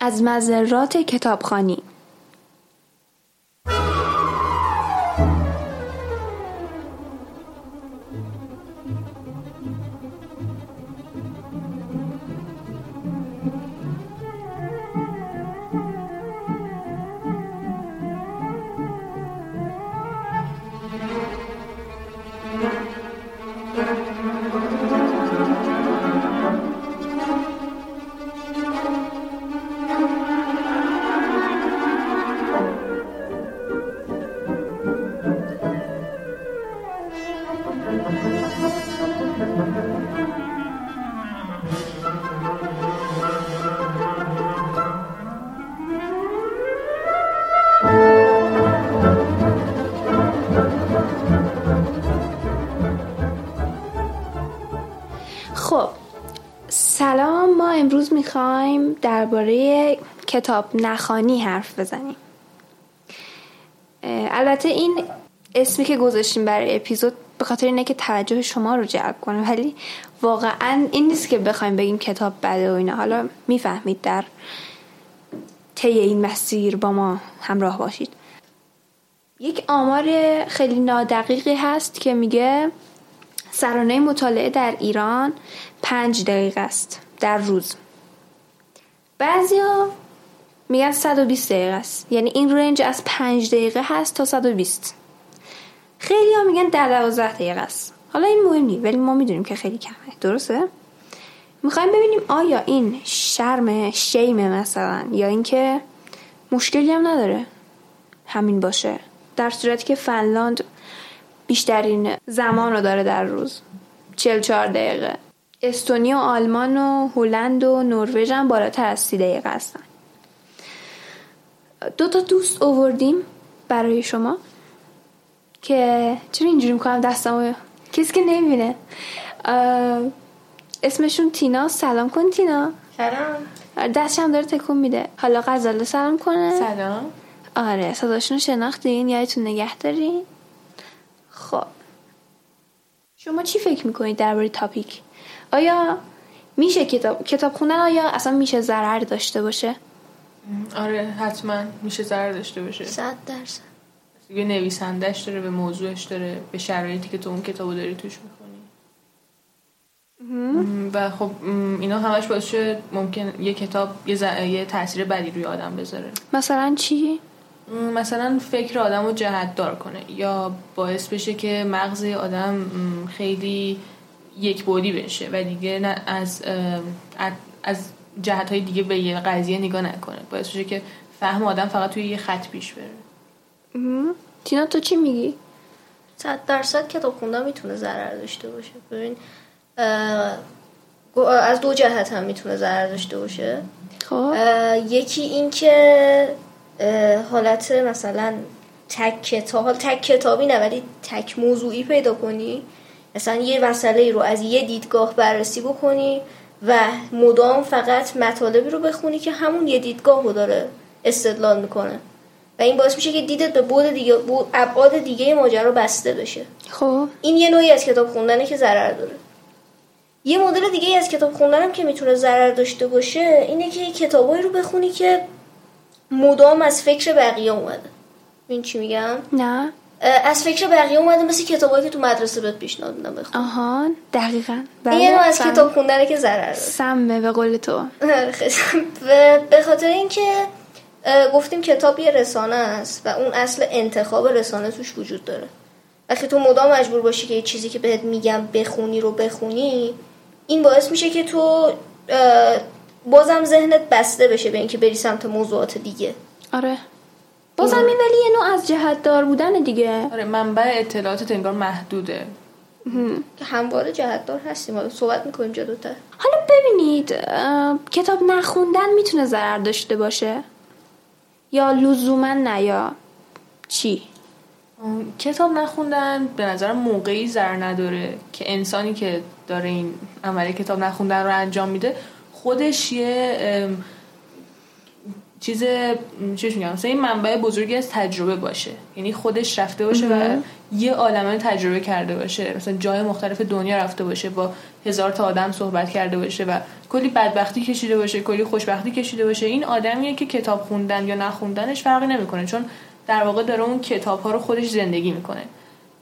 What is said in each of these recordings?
از مذرات کتابخانی. درباره کتاب نخانی حرف بزنیم. البته این اسمی که گذاشتیم برای اپیزود به خاطر اینه که توجه شما رو جلب کنه ولی واقعا این نیست که بخوایم بگیم کتاب بده و اینا. حالا می‌فهمید در طی این مسیر با ما همراه باشید. یک آمار خیلی نادقیقی هست که میگه سرانه مطالعه در ایران پنج دقیقه است در روز. بعضیا میگن 120 دقیقه است. یعنی این رنج از پنج دقیقه هست تا 120 خیلی ها میگن در 12 دقیقه است. حالا این مهم نیست ولی ما می‌دونیم که خیلی کمه. درسته؟ می‌خوایم ببینیم آیا این شرم شیمه مثلا یا اینکه مشکلی هم نداره؟ همین باشه. در صورتی که فنلاند بیشترین زمان رو داره در روز. 44 دقیقه. استونیا و آلمان و هلند و نروژ هم بالاتر از 30 دقیقه هستن. دو تا دوست اووردیم برای شما که چرا اینجوری می‌کنم دستمو؟ کسی که نمی‌بینه. اسمشون تینا. سلام کن تینا. سلام. دستش هم داره تکون میده. حالا غزاله سلام کنه. سلام. آره صداشون شناختین؟ یادتون نگه دارین؟ خب. شما چی فکر می‌کنید درباره تاپیک؟ آیا میشه کتاب کتاب خوندن آیا اصلا میشه ضرر داشته باشه؟ آره حتما میشه ضرر داشته باشه. صد درصد. یه نویسندش داره به موضوعش داره به شرایطی که تو اون کتابو داری توش می‌کنی و خب اینا همش باعث شد ممکن یه کتاب یه, ز... یه تاثیر بدی روی آدم بذاره. مثلا چی؟ مثلا فکر آدم رو جهت دار کنه یا باعث بشه که مغز آدم خیلی یک بودی بشه و دیگه نه از از جهت های دیگه به یه قضیه نگاه نکنه. باعث بشه که فهم آدم فقط توی یه خط پیش بره. تینا تو چی میگی؟ صد درصد کتاب خوندن می‌تونه ضرر داشته باشه. ببین از دو جهت هم می‌تونه ضرر داشته باشه. خب. یکی این که حالت مثلا تک کتاب حال تک کتابی نه ولی تک موضوعی پیدا کنی. مثلا یه مسئله رو از یه دیدگاه بررسی بکنی و مدام فقط مطالبی رو بخونی که همون یه دیدگاه رو داره استدلال می‌کنه. و این باعث میشه که دیدت به بود دیگه بود ابعاد دیگه ماجرا بسته بشه. خب. این یه نوعی از کتاب خوندنه که ضرر داره. یه مدل دیگه از کتاب خوندنم که می‌تونه ضرر داشته باشه اینه که کتابایی رو بخونی که مدام از فکر بقیه اومده. این چی میگم؟ نه. از فکر بقیه اومده مثل کتابایی که تو مدرسه بهت پیشنهاد میدن بخون. آها دقیقا. این یه نوع از سم- کتاب خوندنه که ضرر سمه به قول تو. آره،. و به خاطر اینکه گفتیم کتاب یه رسانه است و اون اصل انتخاب رسانه توش وجود داره. وقتی تو مدام مجبور باشی که یه چیزی که بهت میگم بخونی رو بخونی این باعث میشه که تو بازم ذهنت بسته بشه به اینکه بری سمت موضوعات دیگه. آره. بازم این ولی یه نوع از جهت دار بودن دیگه. آره منبع اطلاعات انگار محدوده. که همواره جهت دار هستیم. حالا صحبت می‌کنیم جلوتر حالا ببینید کتاب نخوندن می‌تونه ضرر داشته باشه؟ یا لزوما نه یا چی؟ کتاب نخوندن به نظرم موقعی ضرر نداره که انسانی که داره این عمل کتاب نخوندن رو انجام میده خودش یه چیز چیش میگم مثلا این منبع بزرگی از تجربه باشه. یعنی خودش رفته باشه و یه عالمه تجربه کرده باشه. مثلا جای مختلف دنیا رفته باشه با هزار تا آدم صحبت کرده باشه و کلی بدبختی کشیده باشه کلی خوشبختی کشیده باشه. این آدمیه که کتاب خوندن یا نخوندنش فرقی نمی‌کنه چون در واقع داره اون کتاب ها رو خودش زندگی می‌کنه.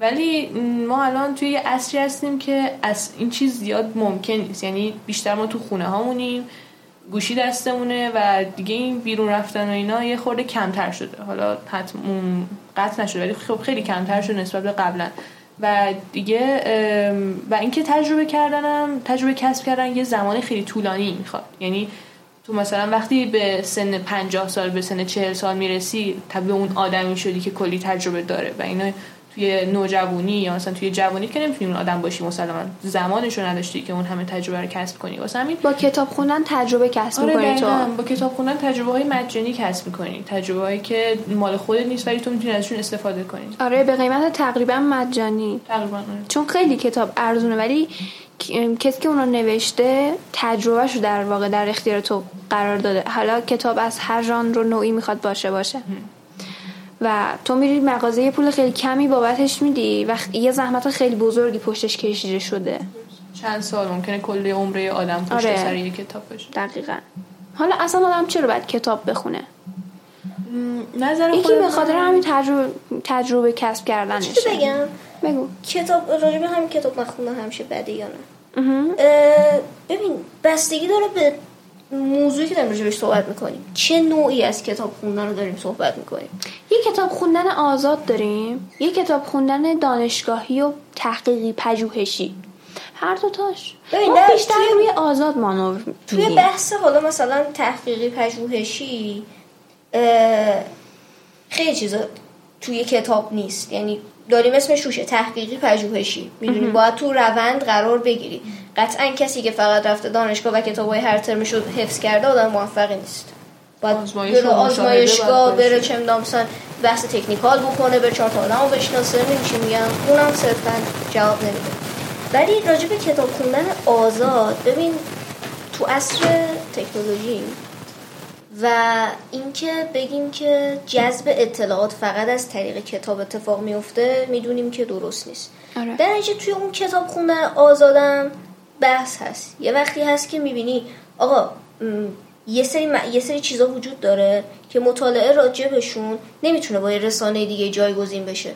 ولی ما الان توی یه عصری هستیم که از این چیز زیاد ممکن نیست. یعنی بیشتر ما تو خونه هامونیم گوشی دستمونه و دیگه این بیرون رفتن و اینا یه خورده کمتر شده. حالا حتم قطع نشده ولی خب خیلی کمتر شده نسبت به قبلا و دیگه و اینکه تجربه کردنم تجربه کسب کردن یه زمان خیلی طولانی می‌خواد. یعنی تو مثلا وقتی به سن 50 سال به سن 40 سال می‌رسی تبدیل اون آدمی شدی که کلی تجربه داره و اینا توی نوجوانی یا مثلا توی جوانی که نمی‌تونی اون آدم باشی مسلما. زمانش رو نداشتی که اون همه تجربه رو کسب کنی. واسه همین با کتاب خوندن تجربه کسب آره می‌کنی تو. با کتاب خوندن تجربه های مجانی کسب می‌کنی. تجربه هایی که مال خودت نیست ولی تو می‌تونی ازشون استفاده کنی. آره به قیمت تقریبا مجانی. تقریبا آره. چون خیلی کتاب ارزونه ولی کسی که اون رو نوشته تجربهش رو در واقع در اختیار تو قرار داده. حالا کتاب از هر ژانر رو نوعی می‌خواد باشه باشه. و تو میری مغازه یه پول خیلی کمی بابتش میدی و یه زحمت خیلی بزرگی پشتش کشیده شده. چند سال ممکنه کل عمره آدم پشت آره. سر یه کتاب باشه دقیقا. حالا اصلا آدم چرا باید کتاب بخونه؟ نظر یکی به خاطر همین تجربه, تجربه کسب چی کردنشه بگم؟ بگو. کتاب راجب همین کتاب نخوندن همیشه بده یا نه؟ ببین بستگی داره به موضوعی که داریم راجبش صحبت می‌کنیم. چه نوعی از کتاب خوندن رو داریم صحبت می‌کنیم؟ یه کتاب خوندن آزاد داریم یه کتاب خوندن دانشگاهی و تحقیقی پژوهشی. هر دوتاش ببین، ما بیشتر توی- روی آزاد مانور توی بحث حالا مثلا تحقیقی پژوهشی خیلی چیزا توی کتاب نیست. یعنی داریم اسمش روشه تحقیقی پژوهشی. می‌دونی؟ باید تو روند قرار بگیری. قطعا کسی که فقط رفته دانشگاه و کتابای هر ترمش رو حفظ کرده آدم موفقی نیست باید بره آزمایشگاه باید بره. چه می‌دونم مثلا بحث تکنیکال بکنه بره چهار تا آدم رو بشناسه چی میگم اونم صرفا جواب نمیده ولی راجع به کتاب خوندن آزاد ببین تو عصر تکنولوژی و اینکه بگیم که جذب اطلاعات فقط از طریق کتاب اتفاق میفته می‌دونیم که درست نیست آره. در نتیجه توی اون کتاب خوندن آزادم بحث هست. یه وقتی هست که می‌بینی آقا یه سری م- یه سری چیزا وجود داره که مطالعه راجبشون نمی‌تونه با یه رسانه دیگه جایگزین بشه.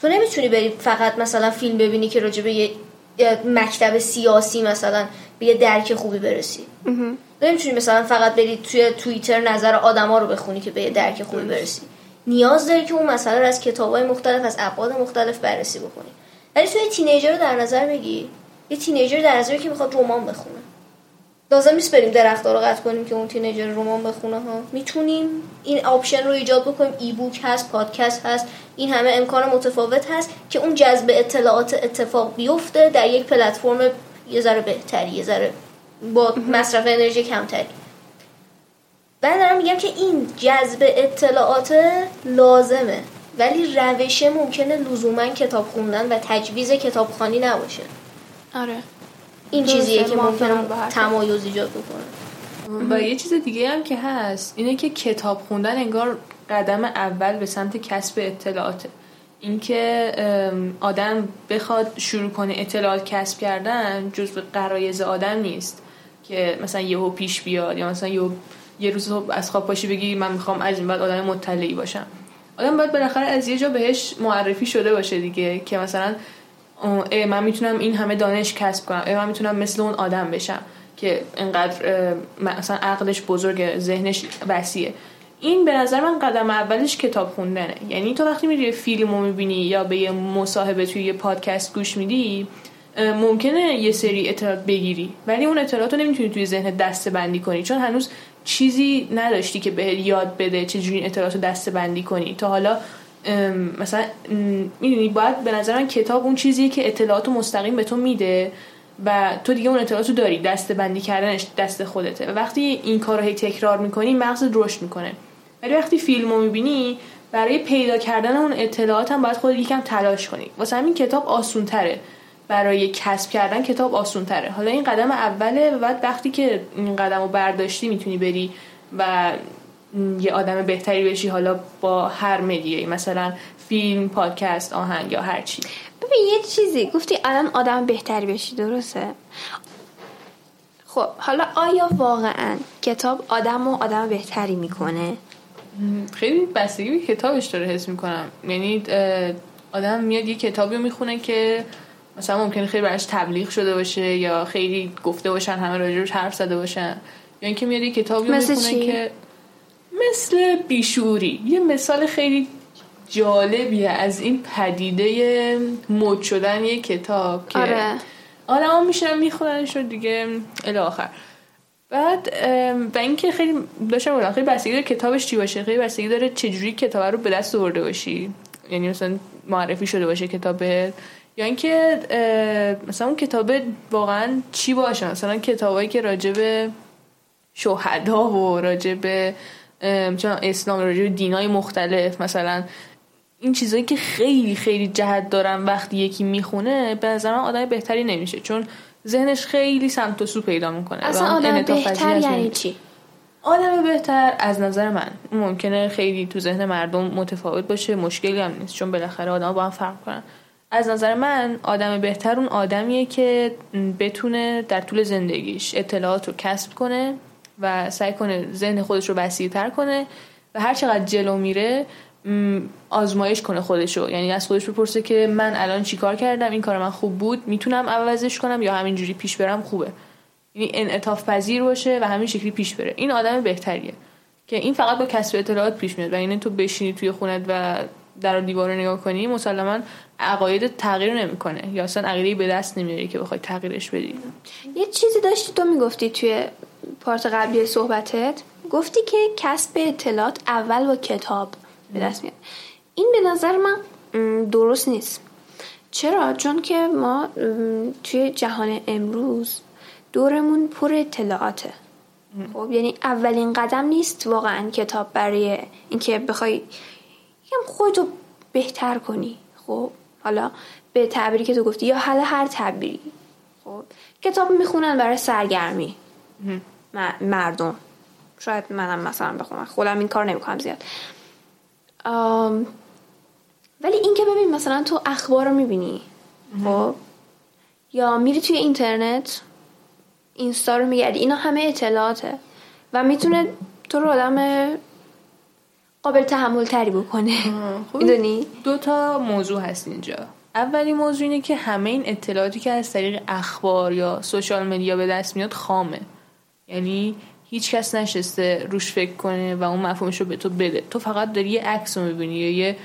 تو نمی‌تونی بری فقط مثلا فیلم ببینی که راجب یه یه مکتب سیاسی مثلا به یه درک خوبی برسی. نمی‌تونی مثلا فقط بری توی توییتر نظر آدما رو بخونی که به یه درک خوبی برسی. نیاز داری که اون مسئله رو از کتابای مختلف از ابعاد مختلف بررسی بکنی. ولی توی تینیجر رو در نظر بگی یه تینیجر در نظر که می‌خواد رمان بخونه. لازم نیست بریم درخت‌ها رو قطع کنیم که اون تینیجر رمان بخونه ها. می‌تونیم این option رو ایجاد بکنیم. e-book هست پادکست هست این همه امکان متفاوت هست که اون جذب اطلاعات اتفاق بیفته در یک پلتفرم یه ذره بهتری یه ذره با مصرف انرژی کمتری. من دارم میگم که این جذب اطلاعات لازمه ولی روشه ممکنه لزوما کتاب خوندن و تجویز کتابخوانی نباشه. آره. این چیزیه که ممکنه. تمایز ایجاد بکنه و یه چیز دیگه هم که هست اینه که کتاب خوندن انگار قدم اول به سمت کسب اطلاعاته. اینکه آدم بخواد شروع کنه اطلاعات کسب کردن جزء قرایز آدم نیست. که مثلا یهو پیش بیاد یا مثلا یهو یه روز صبح از خواب پاشی بگی من می‌خوام از این بعد آدم مطلعی باشم. آدم باید بالاخره از یه جا بهش معرفی شده باشه دیگه که مثلا من می‌تونم این همه دانش کسب کنم. من می‌تونم مثل اون آدم بشم که انقدر اه، مثلا عقلش بزرگ ذهنش وسیعه. این به نظر من قدم اولش کتاب خوندنه. یعنی تو وقتی میری فیلم رو می‌بینی یا به یه مصاحبه توی یه پادکست گوش میدی ممکنه یه سری اطلاعات بگیری ولی اون اطلاعات رو نمی‌تونی توی ذهن دسته بندی کنی. چون هنوز چیزی نداشتی که به یاد بده چجوری این اطلاعات رو دسته بندی کنی. تا حالا مثلا می‌دونی باید به نظر من کتاب اون چیزیه که اطلاعات رو مستقیم به تو میده و تو دیگه اون اطلاعات رو داری دسته بندی کردنش دست خودته. و وقتی این کار رو هی تکرار می‌کنی مغزت رشد می‌کنه. ولی وقتی فیلم رو می‌بینی برای پیدا کردن اون اطلاعات هم باید خودت یکم تلاش کنی. واسه همین کتاب آسون تره برای کسب کردن کتاب آسون تره حالا این قدم اوله و بعد وقتی که این قدم رو برداشتی می‌تونی بری و یه آدم بهتری بشی حالا با هر مدیایی مثلا فیلم پادکست آهنگ یا هر چی. ببین یه چیزی گفتی الان آدم بهتری بشی درسته؟ خب حالا آیا واقعا کتاب آدم و آدم بهتری می‌کنه؟ خیلی بستگی به کتابش داره حس می‌کنم. یعنی آدم میاد یه کتابی رو می‌خونه که مثلا ممکنه خیلی براش تبلیغ شده باشه یا خیلی گفته باشن همه راجعش حرف زده باشن. یا اینکه میاد یه کتابی می‌خونه؟ که مثل بیشوری. یه مثال خیلی جالبیه از این پدیده مد شدن یه کتاب که آره. آدم ها میشنن میخوننش رو دیگه الی آخر. بعد و اینکه خیلی داشتم بودم خیلی بستگی داره کتابش چی باشه خیلی بستگی داره چجوری کتاب رو به دست آورده باشی. یعنی مثلا معرفی شده باشه کتابت یا اینکه مثلا اون کتاب واقعا چی باشه؟ مثلا کتابایی که راجب شهدا و راجب چون اسلام راجب دینای مختلف مثلا این چیزایی که خیلی خیلی جهت دارن وقتی یکی می‌خونه به نظر من آدم بهتری نمیشه چون ذهنش خیلی سمت و سو پیدا می‌کنه اصلا آدم بهتر از یعنی چی؟ آدم بهتر از نظر من. ممکنه خیلی تو ذهن مردم متفاوت باشه مشکلی هم نیست چون بالاخره آدم با هم فرق کنن از نظر من آدم بهتر اون آدمیه که بتونه در طول زندگیش اطلاعات رو کسب کنه و سعی کنه ذهن خودش رو وسیع‌تر کنه و هر چقدر جلو میره آزمایش کنه خودشو. یعنی از خودش بپرسه که من الان چیکار کردم؟ این کار من خوب بود می‌تونم عوضش کنم یا همینجوری پیش برم خوبه؟ یعنی انعطاف پذیر باشه و همین شکلی پیش بره. این آدم بهتریه که این فقط با کسب اطلاعات پیش میاد و اینه تو بشینی توی خونت و در دیوار رو نگاه کنی مسلما عقاید تغییر نمی‌کنه. یا اصلا عقیده به دست نمیاری که بخوای تغییرش بدی. یه چیزی داشتی تو می‌گفتی توی پارت قبلی صحبتت گفتی که کسب اطلاعات اول با کتاب به دست میاد. این به نظر من درست نیست. چرا؟ چون که ما توی جهان امروز دورمون پر اطلاعاته. خب یعنی اولین قدم نیست واقعا کتاب برای اینکه بخوای یکم خودتو بهتر کنی. خب حالا به تعبیری که تو گفتی یا حالا هر تعبیری. خب کتاب می‌خونن برای سرگرمی. مردم. شاید منم مثلا بخونم خودم این کار نمی‌کنم زیاد. آم، ولی این که ببین مثلا تو اخبار رو می‌بینی خب؟ یا میری توی اینترنت اینستا رو میگردی اینا همه اطلاعاته. و می‌تونه تو رو آدم قابل تحمل تری بکنه خب. می‌دونی؟ دو تا موضوع هست اینجا. اولین موضوع اینه که همه این اطلاعاتی که از طریق اخبار یا سوشال مدیا به دست میاد خامه. یعنی هیچ کس نشسته روش فکر کنه و اون مفهومش رو به تو بده. تو فقط داری یه عکس رو می‌بینی یا یه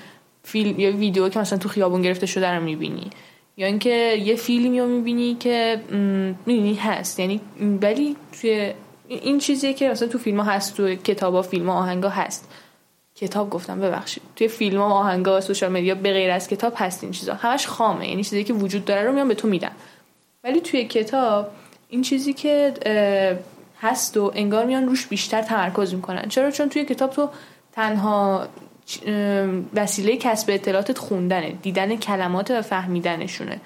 فیلم یا ویدیو که مثلا تو خیابون گرفته شده رو می‌بینی. یا اینکه یه فیلمی رو می‌بینی که می‌بینی هست. یعنی ولی توی این چیزیه که مثلا تو فیلم ها هست تو کتاب ها فیلم ها آهنگ ها هست. کتاب گفتم ببخشید. توی فیلم ها آهنگا و سوشال مدیا به غیر از کتاب هست این چیزا. همش خامه. یعنی چیزی که وجود داره رو میان به تو میدن. ولی توی کتاب این چیزی که هست و انگار میان روش بیشتر تمرکز می‌کنن. چرا؟ چون توی کتاب تو تنها وسیله کسب اطلاعاتت خوندنه دیدن کلمات و فهمیدنشونه.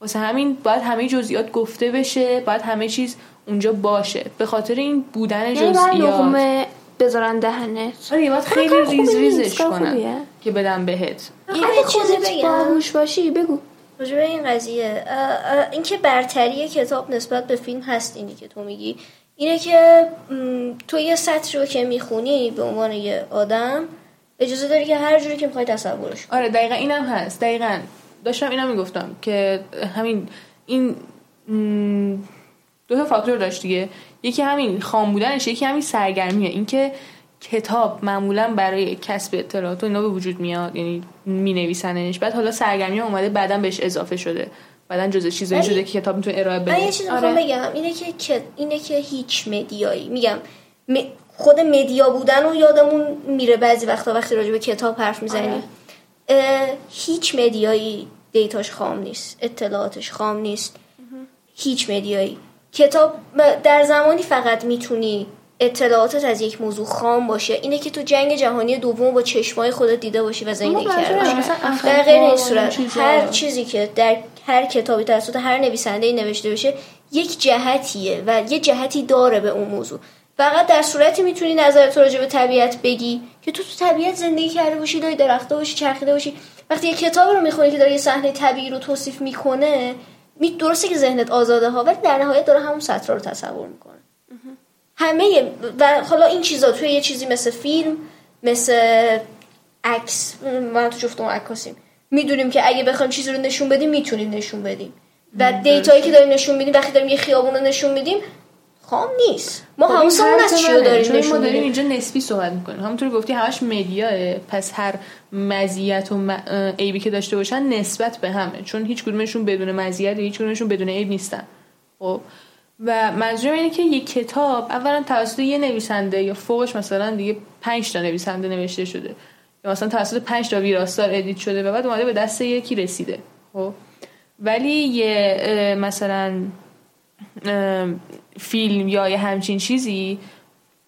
واسه همین باید همه جزئیات گفته بشه باید همه چیز اونجا باشه. به خاطر این بودن یعنی جزئیات. بزارن دهنت. آره باید خیلی ریز ریزش کنن. که بدم بهت. این اگه یه چیزی خودت بگم. باهوش باشی بگو. راجع به این قضیه اینکه برتری کتاب نسبت به فیلم هست اینی که تو میگی. اینه که تو یه سطری رو که می‌خونی به عنوان یه آدم اجازه داری که هر جوری که می‌خوای تصورش آره دقیقا اینم هست. دقیقا. داشتم اینم می‌گفتم که همین این دو تا فاکتور داشت دیگه. یکی همین خام بودنش یکی همین سرگرمیه. اینکه کتاب معمولا برای کسب اطلاعات و اینا به وجود میاد یعنی می نویسنش بعد حالا سرگرمی اومده بعدا بهش اضافه شده. بعدا جزء چیزایی شده که کتاب می‌تونه ارائه بده. من یه چیز می‌خوام آره. بگم. اینه که- که اینه که هیچ مدیایی. میگم م- خود مدیا بودن و یادمون میره بعضی وقتا وقتی راجع به کتاب حرف می‌زنیم. هیچ مدیایی دیتاش خام نیست اطلاعاتش خام نیست. هیچ مدیایی. کتاب در زمانی فقط می‌تونی اطلاعاتت از یک موضوع خام باشه. اینه که تو جنگ جهانی دوم با چشمای خودت دیده باشی و زندگی کرده باشی در غیر این صورت. هر چیزی که در هر کتابی توسط هر نویسنده نوشته بشه یک جهتیه و یه جهتی داره به اون موضوع. فقط در صورتی می‌تونی نظر تو راجع به طبیعت بگی که تو تو طبیعت زندگی کرده باشی داری درخته باشی چرخیده باشی. وقتی یه کتاب رو می‌خونی که داره یه صحنه طبیعی رو توصیف می‌کنه می درسته که ذهنت آزاده ها ولی در نهایت داره همون سطر رو تصور می‌کنه. همه و حالا این چیزا توی یه چیزی مثل فیلم مثل عکس من تو جفتم عکاسیم. می‌دونیم که اگه بخوایم چیزی رو نشون بدیم می‌تونیم نشون بدیم. و دیتایی که داریم نشون میدیم وقتی داریم یه خیابون رو نشون میدیم خام نیست. ما حواسمون از چی رو داریم؟ چون ما نشون داریم اینجا نسبی صحبت می‌کنیم. همونطور گفتی همش مدیاه. پس هر مزیت و عیبی که داشته باشن نسبت به همه. چون هیچ کدومشون بدون مزیت و هیچ کدومشون بدون عیب نیستن. خب. و منظورم اینه که یک کتاب اولا توسط یه نویسنده یا فوقش مثلا دیگه پنج تا نویسنده نوشته شده. یا مثلا توسط پنج تا ویراستار ادیت شده و بعد اومده به دست یکی رسیده خب؟ ولی یه مثلا فیلم یا یه همچین چیزی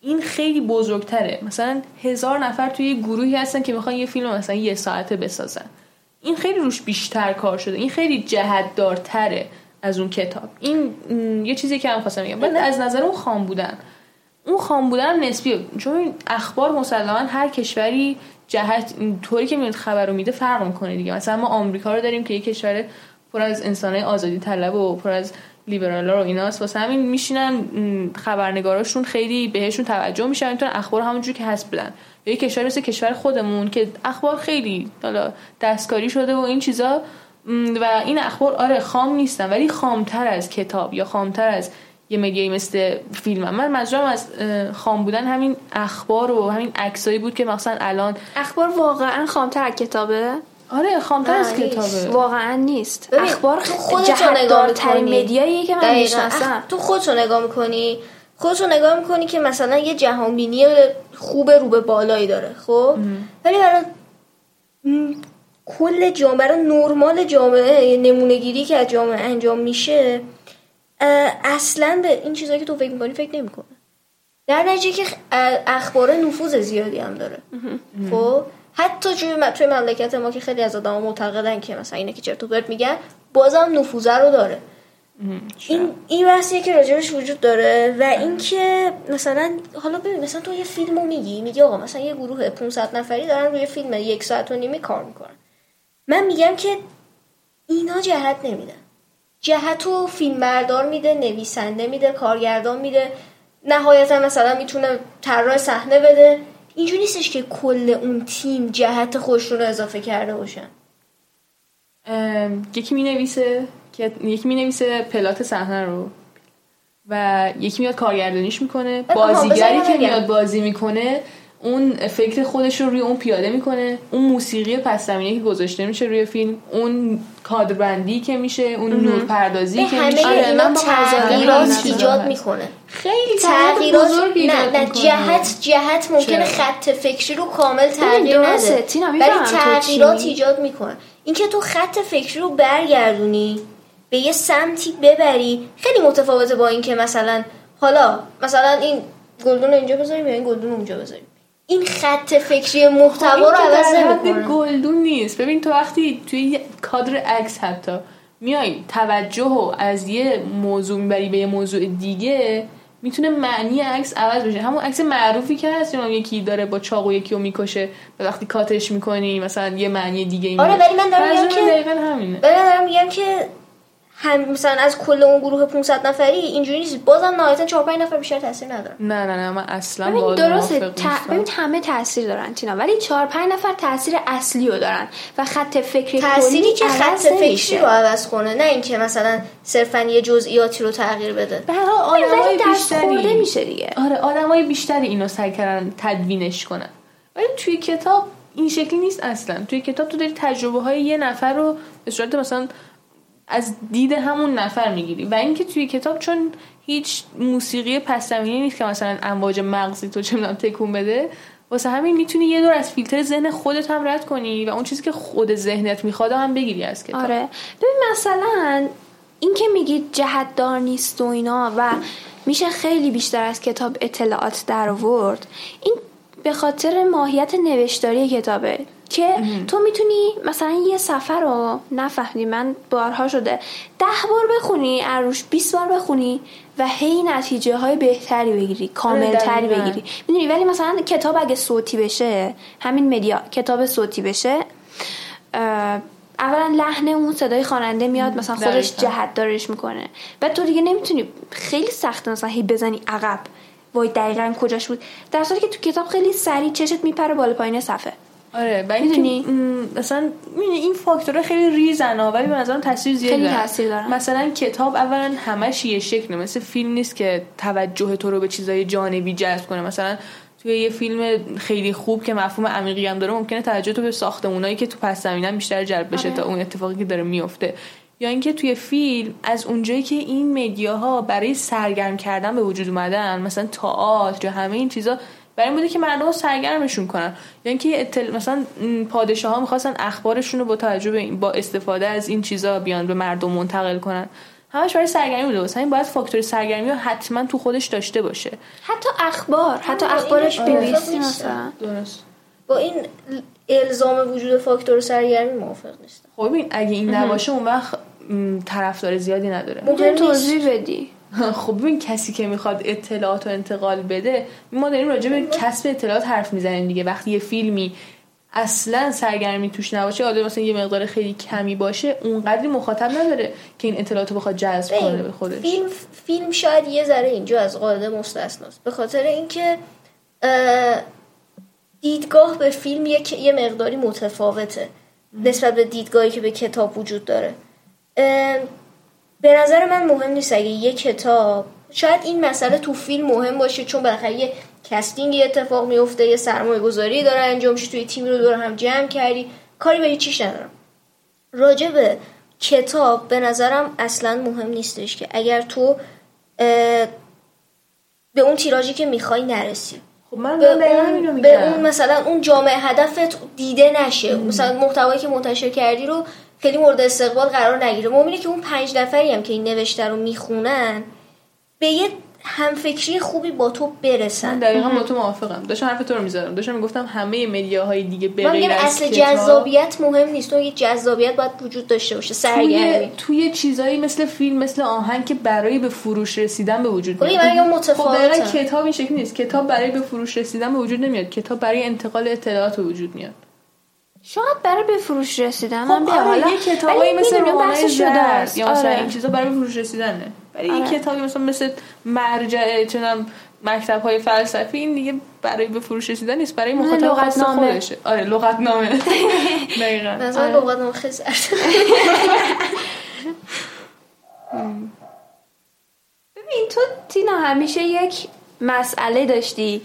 این خیلی بزرگتره. مثلا هزار نفر توی یه گروهی هستن که می‌خوان یه فیلم مثلا یه ساعته بسازن. این خیلی روش بیشتر کار شده. این خیلی جهت دارتره از اون کتاب. این یه چیزی که هم خواستم بگم. بعد از نظر اون خام بودن. اون خام بودن هم نسبیه چون اخبار مسلما هر کشوری جهت طوری که میاد خبر رو میده فرق می‌کنه دیگه. مثلا ما آمریکا رو داریم که یه کشور پر از انسانای آزادی طلب و پر از لیبرالا رو ایناست. واسه همین میشینن خبرنگاراشون خیلی بهشون توجه میشن می‌تونن اخبار همونجوری که هست بدن. یا یه کشور مثل کشور خودمون که اخبار خیلی حالا دستکاری شده و این چیزا و این اخبار آره خام نیستن ولی خامتر از کتاب یا خامتر از یه مدیایی مثل فیلم هم. من منظورم از خام بودن همین اخبار و همین عکسایی بود که مثلا الان اخبار واقعا خامتر از کتابه آره خامتر از. کتابه واقعا نیست اخبار تو خودت نگاه دارترین می‌کنی. مدیاییه که من. می‌شناسم اخ، تو خودت رو نگاه می‌کنی خودت رو نگاه می‌کنی که مثلا یه جهانبینی خوب رو به بالایی داره خب ولی برای کل جامعه برای نرمال جامعه نمونه گیری که از جامعه انجام میشه اصلا به این چیزایی که تو فکر می‌کنی فکر نمی‌کنه. در نتیجه که اخبار نفوذ زیادی هم داره. خب؟ حتی توی توی مملکت ما که خیلی از آدم معتقدن که مثلا اینه که چرت و پرت میگن بازم نفوذه رو داره. این این بحثیه که راجبش وجود داره و اینکه مثلا حالا ببین مثلا تو یه فیلمو میگی میگی آقا مثلا یه گروه 500 نفری دارن روی فیلم یک ساعت و نیمه کار می‌کنن. من میگم که اینا جهت نمیدن جهت و فیلمبردار میده نویسنده میده کارگردان میده. نهایتا مثلا می‌تونه طراح صحنه بده. اینجوری نیستش که کل اون تیم جهت خودشون رو اضافه کرده باشن. یکی می نویسه که یکی می نویسه پلات صحنه رو. و یکی میاد کارگردانیش می‌کنه. بازیگری که. میاد بازی می‌کنه اون فکر خودش رو روی اون پیاده می‌کنه اون موسیقی پس زمینه که گذاشته میشه روی فیلم اون کادربندی که میشه اون نور پردازی به که همه میشه آره، اینا من تغییرات. ایجاد می‌کنه خیلی تغییرات بزرگ نه نه می‌کنه. جهت جهت ممکنه؟ خط فکری رو کامل تغییر نده ولی تغییرات؟ ایجاد می‌کنه اینکه تو خط فکری رو برگردونی به یه سمتی ببری خیلی متفاوته با اینکه مثلا حالا مثلا این گلدون رو اینجا بذاریم یا این گلدون رو اونجا بذاریم این خط فکری محتوا رو عوض نمی‌کنه گلدون نیست. ببین تو وقتی توی کادر عکس حتی میای توجه رو از یه موضوع می‌بری به یه موضوع دیگه می‌تونه معنی عکس عوض بشه. همون عکس معروفی که هست اون یکی داره با چاقو یکی رو می‌کشه و وقتی کاتش می‌کنی مثلا یه معنی دیگه این آره،. ولی من دارم میگم که- دقیقاً همینه. ولی من دارم میگم که هم مثلا از کل اون گروه 500 نفری اینجوری نیست. بازم نهایتا 4 5 نفر بیشتر تاثیر نداره. نه نه نه من اصلا ببین با درسته ت... ببین همه تاثیر دارن تینا ولی چهار پنج نفر تاثیر اصلی رو دارن و خط فکری تأثیری کلی که خط فکری. رو عوض کنه نه اینکه مثلا صرفا یه جزئیاتی رو تغییر بده. به هر حال آدمای بیشتری. میشه دیگه. آره آدمای بیشتری اینو سعی کردن تدوینش کنن. ولی توی کتاب این شکلی نیست اصلا. توی کتاب تو داری تجربه های یه نفر رو به صورت مثلا از دید همون نفر می‌گیری. و اینکه توی کتاب چون هیچ موسیقی پس نیست که مثلا امواج مغزی تو چه تکون بده واسه همین می‌تونی یه دور از فیلتر ذهن خودت هم رد کنی و اون چیزی که خود ذهنت می‌خواد هم بگیری از کتاب. آره. ببین مثلا این که میگید جهت دار نیست و اینا و میشه خیلی بیشتر از کتاب اطلاعات در آورد این به خاطر ماهیت نوشتاری کتابه. که تو می‌تونی مثلا یه سفر رو نفهمی من بارها شده. ده بار بخونی عروش 20 بار بخونی و هی نتیجه های بهتری بگیری کامل تری دقیقاً. بگیری. می‌دونی ولی مثلا کتاب اگه صوتی بشه همین مدیا کتاب صوتی بشه اولا لحن اون صدای خواننده میاد مثلا خودش. جهت دارش می‌کنه. و تو دیگه نمی‌تونی خیلی سخته مثلا هی بزنی عقب. وای دقیقا کجاش بود؟ در صورتی که تو کتاب خیلی سریع چشت میپره بالا پایین صفحه. آره اینکه می‌دونی؟ مثلا می‌دونی این فاکتورها خیلی ریزن ها ولی به نظرم تاثیر زیادی خیلی. تاثیر دارن. مثلا کتاب اولا همش یه شکله مثل فیلم نیست که توجه تو رو به چیزای جانبی جذب کنه مثلا توی یه فیلم خیلی خوب که مفهوم عمیقی هم داره ممکنه توجه تو به ساختمونایی که تو پس زمینن بیشتر جلب بشه تا اون اتفاقی که داره میفته یا اینکه توی فیلم از اونجایی که این مدیاها برای سرگرم کردن به وجود اومدن مثلا تئاتر یا همه این چیزا برای این بوده که مردم رو سرگرمشون کنن. یا اینکه اطل... مثلا پادشاه ها می‌خواستن اخبارشون رو با توجه به این- با استفاده از این چیزا بیان به مردم منتقل کنن. همش برای سرگرمی بوده. واسه این باید فاکتور سرگرمی رو حتما تو خودش داشته باشه. حتی اخبار حتی با اخبار اینش بی بی موافق سی نیستم. مثلا. درست. با این الزام وجود فاکتور سرگرمی موافق نیستم. خب ببین اگه این نباشه اون وقت طرفدار زیادی نداره. نیست. توضیح بدی؟ خب ببین کسی که می‌خواد اطلاعات رو انتقال بده ما داریم راجع به کسب اطلاعات حرف می‌زنیم دیگه. وقتی یه فیلمی اصلا سرگرمی توش نباشه حالا مثلا یه مقدار خیلی کمی باشه اونقدری مخاطب نداره که این اطلاعات رو بخواد جذب کنه به خودش. فیلم فیلم شاید یه ذره اینجا از قاعده مستثناست. به خاطر اینکه اه، دیدگاه به فیلم یک یه مقداری متفاوته نسبت به دیدگاهی که به کتاب وجود داره. به نظر من مهم نیست اگه یه کتاب شاید این مسئله تو فیلم مهم باشه چون بالاخره یه کستینگی اتفاق میفته یه سرمایه گذاری داره انجام میشه توی تیمی رو دور هم جمع کردی. کاری به چیش ندارم. راجع به کتاب به نظرم اصلا مهم نیستش که اگر تو به اون تیراژی که می‌خوای نرسی. خب من به اون, به اون مثلا اون جامعه هدفت دیده نشه. مثلا محتوایی که منتشر کردی رو خیلی مورد استقبال قرار نگیره. مؤمنه که اون پنج نفری هم که این نوشته رو می‌خونن به یه همفکری خوبی با تو من برسن دقیقا با تو موافقم. داشتم حرف تو رو می‌ذارم داشتم می‌گفتم همه مدیاهای دیگه به من اصل جذابیت مهم نیست. اون یه جذابیت باید وجود داشته باشه. توی, سرگرمی. توی چیزایی مثل فیلم مثل آهنگ که برای به فروش رسیدن به وجود خب میاد. من خب متفاوتن. کتاب این شکلی نیست. کتاب برای به فروش رسیدن به وجود نمیاد. کتاب برای انتقال اطلاعات به وجود میاد. شاید برای به فروش رسیدن خب من بیا آره حالا یه کتابایی مثل بحث شده زرد است. یا مثلا آره. این چیزا برای به فروش رسیدنه ولی یه آره. کتابی مثلا مثل مرجع چنم مکتب های فلسفی این دیگه برای به فروش رسیدن نیست برای مخاطب خاص. خودشه آره لغتنامه دقیقاً مثلا آره. لغت نام خیلی. ببین تو تینا همیشه یک مسئله داشتی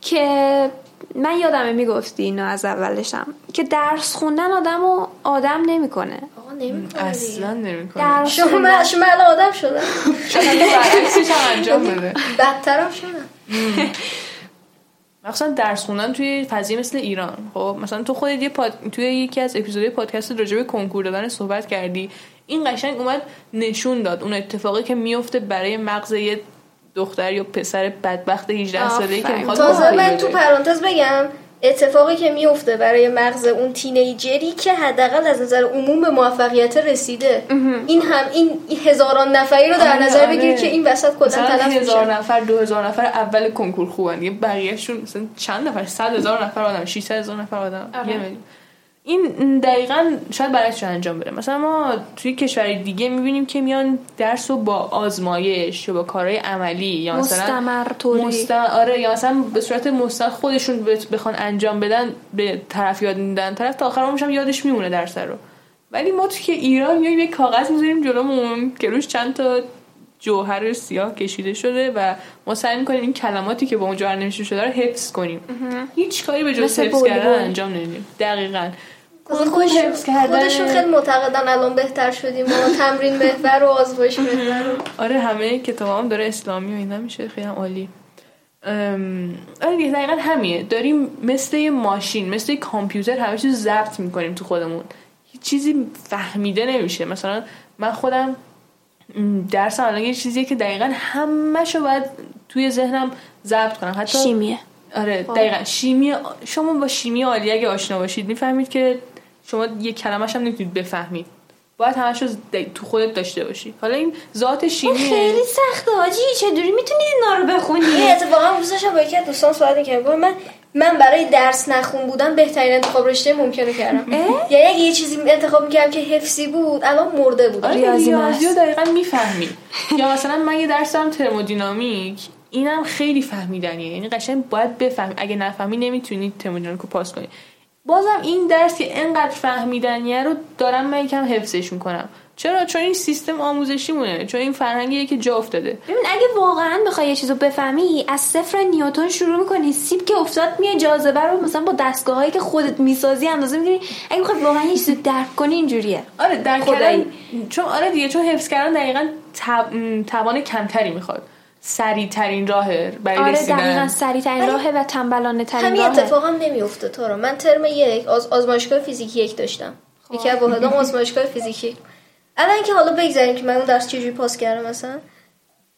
که من یادمه می‌گفتی اینو از اولشم که درس خوندن آدم و آدم نمی‌کنه. آقا نمی‌کنه اصلا نمی‌کنه درس شما شما الان آدم شدم انجام بده؟ بدترم شدم مخصوصا درس خوندن توی فضیه مثل ایران. خب مثلا تو خودت یه پاد... توی یکی از اپیزودهای پادکست راجع به کنکور دادن صحبت کردی. این قشنگ اومد نشون داد. اون اتفاقی که میفته برای مغز یه دختر یا پسر بدبخت 18 ساله‌ای که. می‌خواد تازه من. تو پرانتز بگم اتفاقی که میفته برای مغز اون تینیجری که حداقل از نظر عموم به موفقیت رسیده این هم این هزاران نفری رو در آره، نظر آره. بگیر که این وسط کلا تلف هزار نفر دو هزار نفر اول کنکور خوبن یه بقیهشون مثلا چند نفر صد هزار نفر آدم 600 هزار نفر آدم. یه. این دقیقا شاید برعکسش انجام بده. مثلا ما توی کشور دیگه می‌بینیم که میان درس رو با آزمایش یا با کارهای عملی یا مثلا مستمر طوری. مستمر آره یا مثلا به صورت مستقل خودشون بخوان انجام بدن به طرف یاد میدن. طرف تا آخر هم یادش میمونه درس رو. ولی ما تو که ایران میایم یه کاغذ می‌ذاریم جلومون که روش چند تا جوهر سیاه کشیده شده و ما سعی می‌کنیم این کلماتی که با اون جوهر نوشته شده رو حفظ کنیم. هیچ کاری به جز حفظ کردن. انجام نمیدیم. دقیقا. خودشون خیلی معتقدن الان بهتر شدیم و تمرین محور و آزمایش محور آره همه کتاب هم داره اسلامی و اینا میشه خیلی هم عالی. ام، آره دیگه دقیقا همینه. داریم مثل یه ماشین مثل یه کامپیوتر همه چیز ضبط می‌کنیم تو خودمون. هیچ چیزی فهمیده نمیشه. مثلا من خودم م، درسم الان یه چیزیه که دقیقا همه شو باید توی ذهنم ضبط کنم. حتی شیمیه. آره دقیقا شیمی شما با شیمی عالی اگه آشنا باشید می‌فهمید که شما یک کلمش هم نمی‌تونید بفهمید. باید همش رو تو خودت داشته باشی. حالا این ذات شیمی خیلی سخته حاجی. چجوری می‌تونی اینا رو بخونی؟ این اتفاقا روزش با یکی از دوستان صحبت کردم من من برای درس نخون بودن بهترین انتخاب رشته ممکنه کردم. یعنی اگه یه چیزی انتخاب می‌کردم که حفظی بود الان مرده بود. آره ریاضی رو دقیقا می‌فهمی. یا مثلا من یه درس دارم ترمودینامیک اینم خیلی فهمیدنیه. یعنی قشنگ باید بفهمی. اگه نفهمی نمی‌تونی ترمودینامیک رو پاس کنی. بازم این درس که انقدر فهمیدنیه رو دارم من یکم حفظش می‌کنم. چرا؟ چون این سیستم آموزشی مونه چون این فرهنگیه که جا افتاده. ببین اگه واقعا بخوای یه چیزو بفهمی از صفر نیوتن شروع می‌کنی. سیب که افتاد میای جاذبه رو مثلا با دستگاه که خودت می‌سازی اندازه می‌گیری. اگه بخوای واقعا یه چیزو درک کنی اینجوریه. آره در کردن چون آره دیگه چون حفظ کردن دقیقا توان کمتری می‌خواد. سریع ترین راهه برای آره رسیدن. دقیقا سریع ترین راهه و تنبلانه ترین همین اتفاق هم نمیفته تو رو من ترم یک از آزمایشگاه فیزیک یک داشتم. خب. یکی از واحدام آزمایشگاه فیزیک اول که حالا بگذاریم که من اون درس چجوری پاس کردم مثلا.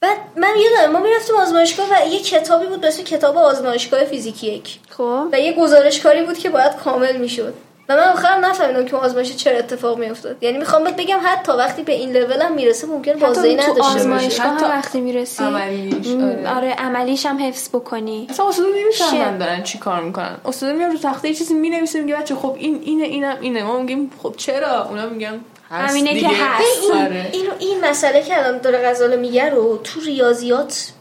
بعد من یادم ما می‌رفتیم آزمایشگاه و یه کتابی بود به کتاب آزمایشگاه فیزیک یک. خب. و یه گزارش کاری بود که باید کامل می‌شد. و من آخر نفهمیدم که آزمایش چه اتفاق میافتاد. یعنی می‌خوام بهت بگم حتی وقتی به این لول هم می‌رسه ممکن بازی نداشته باشه آزمایشگاه هم وقتی می‌رسی عملیش آره. آره عملیش هم حفظ بکنی. اصلا استاد نمی‌فهمن دارن چی کار می‌کنن. استاد میاد رو تخته چیزی می‌نویسه میگه بچه خب این اینه اینم اینه. ما میگیم خب چرا؟ اونا میگن همینه که هست. این, آره. این, این مسئله که الان داره غزاله میگه رو تو ریاضیات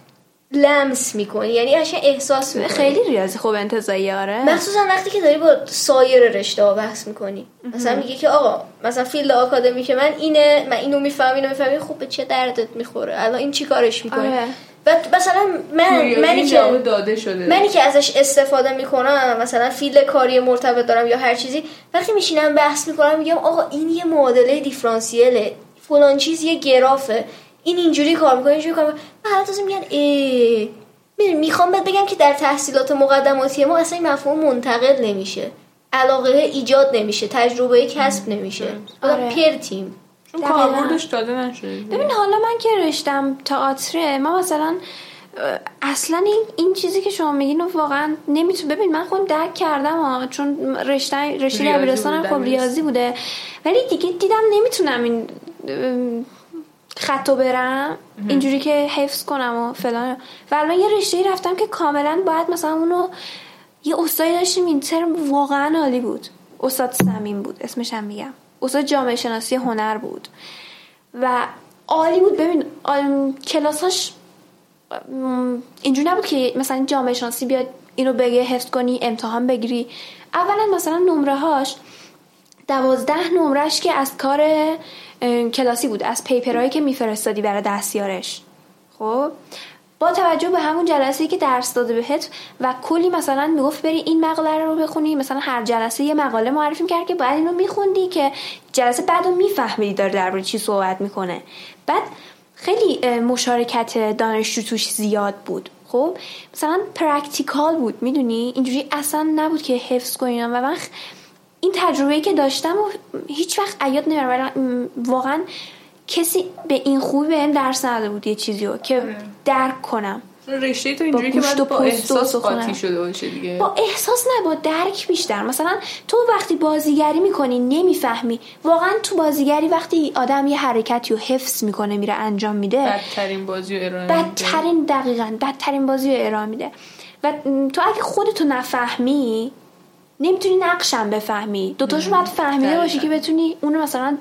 لمس می‌کنی. یعنی اصلا احساس می‌کنی. خیلی ریاضی خوب انتزاعی آره. مخصوصا وقتی که داری با سایر رشته ها بحث می‌کنی. مثلا میگه که آقا مثلا field آکادمیک من اینه من اینو می‌فهمم اینو می‌فهمم خب به چه دردت می‌خوره؟ الان این چی کارش می‌کنه آره. و مثلا من منی که داده شده. منی که ازش استفاده می‌کنم مثلا field کاری مرتبط دارم یا هر چیزی وقتی میشینم بحث می‌کنم میگم آقا این یه معادله دیفرانسیله. فلان چیز یه گرافه. این اینجوری کار می‌کنه اینجوری کار می‌کنه بعد میگن ای می‌خوام بهت بگم که در تحصیلات مقدماتی ما اصلا این مفهوم منتقل نمیشه. علاقه ایجاد نمیشه تجربه کسب نمیشه. آره. پرتیم چون کاربردش داده نشده ببین حالا من که رشتم تئاتر ما مثلا اصلا این, این چیزی که شما میگین رو واقعا نمیتون ببین من خودم درک کردم ها چون رشته رشته دبیرستانم خب ریاضی بوده. ولی دیگه دیدم نمی‌تونم این خطو برم اینجوری که حفظ کنم و فلان. و الان یه رشته رفتم که کاملا باید مثلا اونو یه استادی داشتیم این ترم واقعا عالی بود. استاد سمین بود اسمش هم میگم. استاد جامعه شناسی هنر بود. و عالی بود. ببین کلاساش اینجوری نبود که مثلا جامعه شناسی بیاد اینو بگه حفظ کنی امتحان بگیری. اولا مثلا نمره هاش دوازده نمرش که از کار کلاسی بود از پیپرهایی که میفرستادی برای دستیارش. خب؟ با توجه به همون جلسه که درس داده بهت و کلی مثلا می‌گفت بری این مقاله رو بخونی مثلا هر جلسه یه مقاله معرفی کرد که باید اینو میخوندی که جلسه بعد رو میفهمیدی داره درباره چی صحبت می‌کنه. بعد خیلی مشارکت دانشجو توش زیاد بود. خب؟ مثلا practical بود می‌دونی؟ اینجوری اصلا نبود که حفظ کنیم و من این تجربه که داشتم و هیچ وقت یاد نمیارم واقعا کسی به این خوبی بهم درس نداده بود یه چیزی رو که آره. درک کنم. رشته تو اینجوری که باید با احساس قاطی شده باشه دیگه. با احساس نه با درک بیشتر. مثلا تو وقتی بازیگری می‌کنی نمی‌فهمی. واقعا تو بازیگری وقتی آدم یه حرکتی رو حفظ می‌کنه میره انجام میده بدترین بازی رو ارائه بدترین دقیقا بدترین بازی رو ارائه میده. و تو اگه خودتو نفهمی نمی‌تونی نقشم بفهمی. دوتاشو باید فهمیده باشی که بتونی اونو مثلا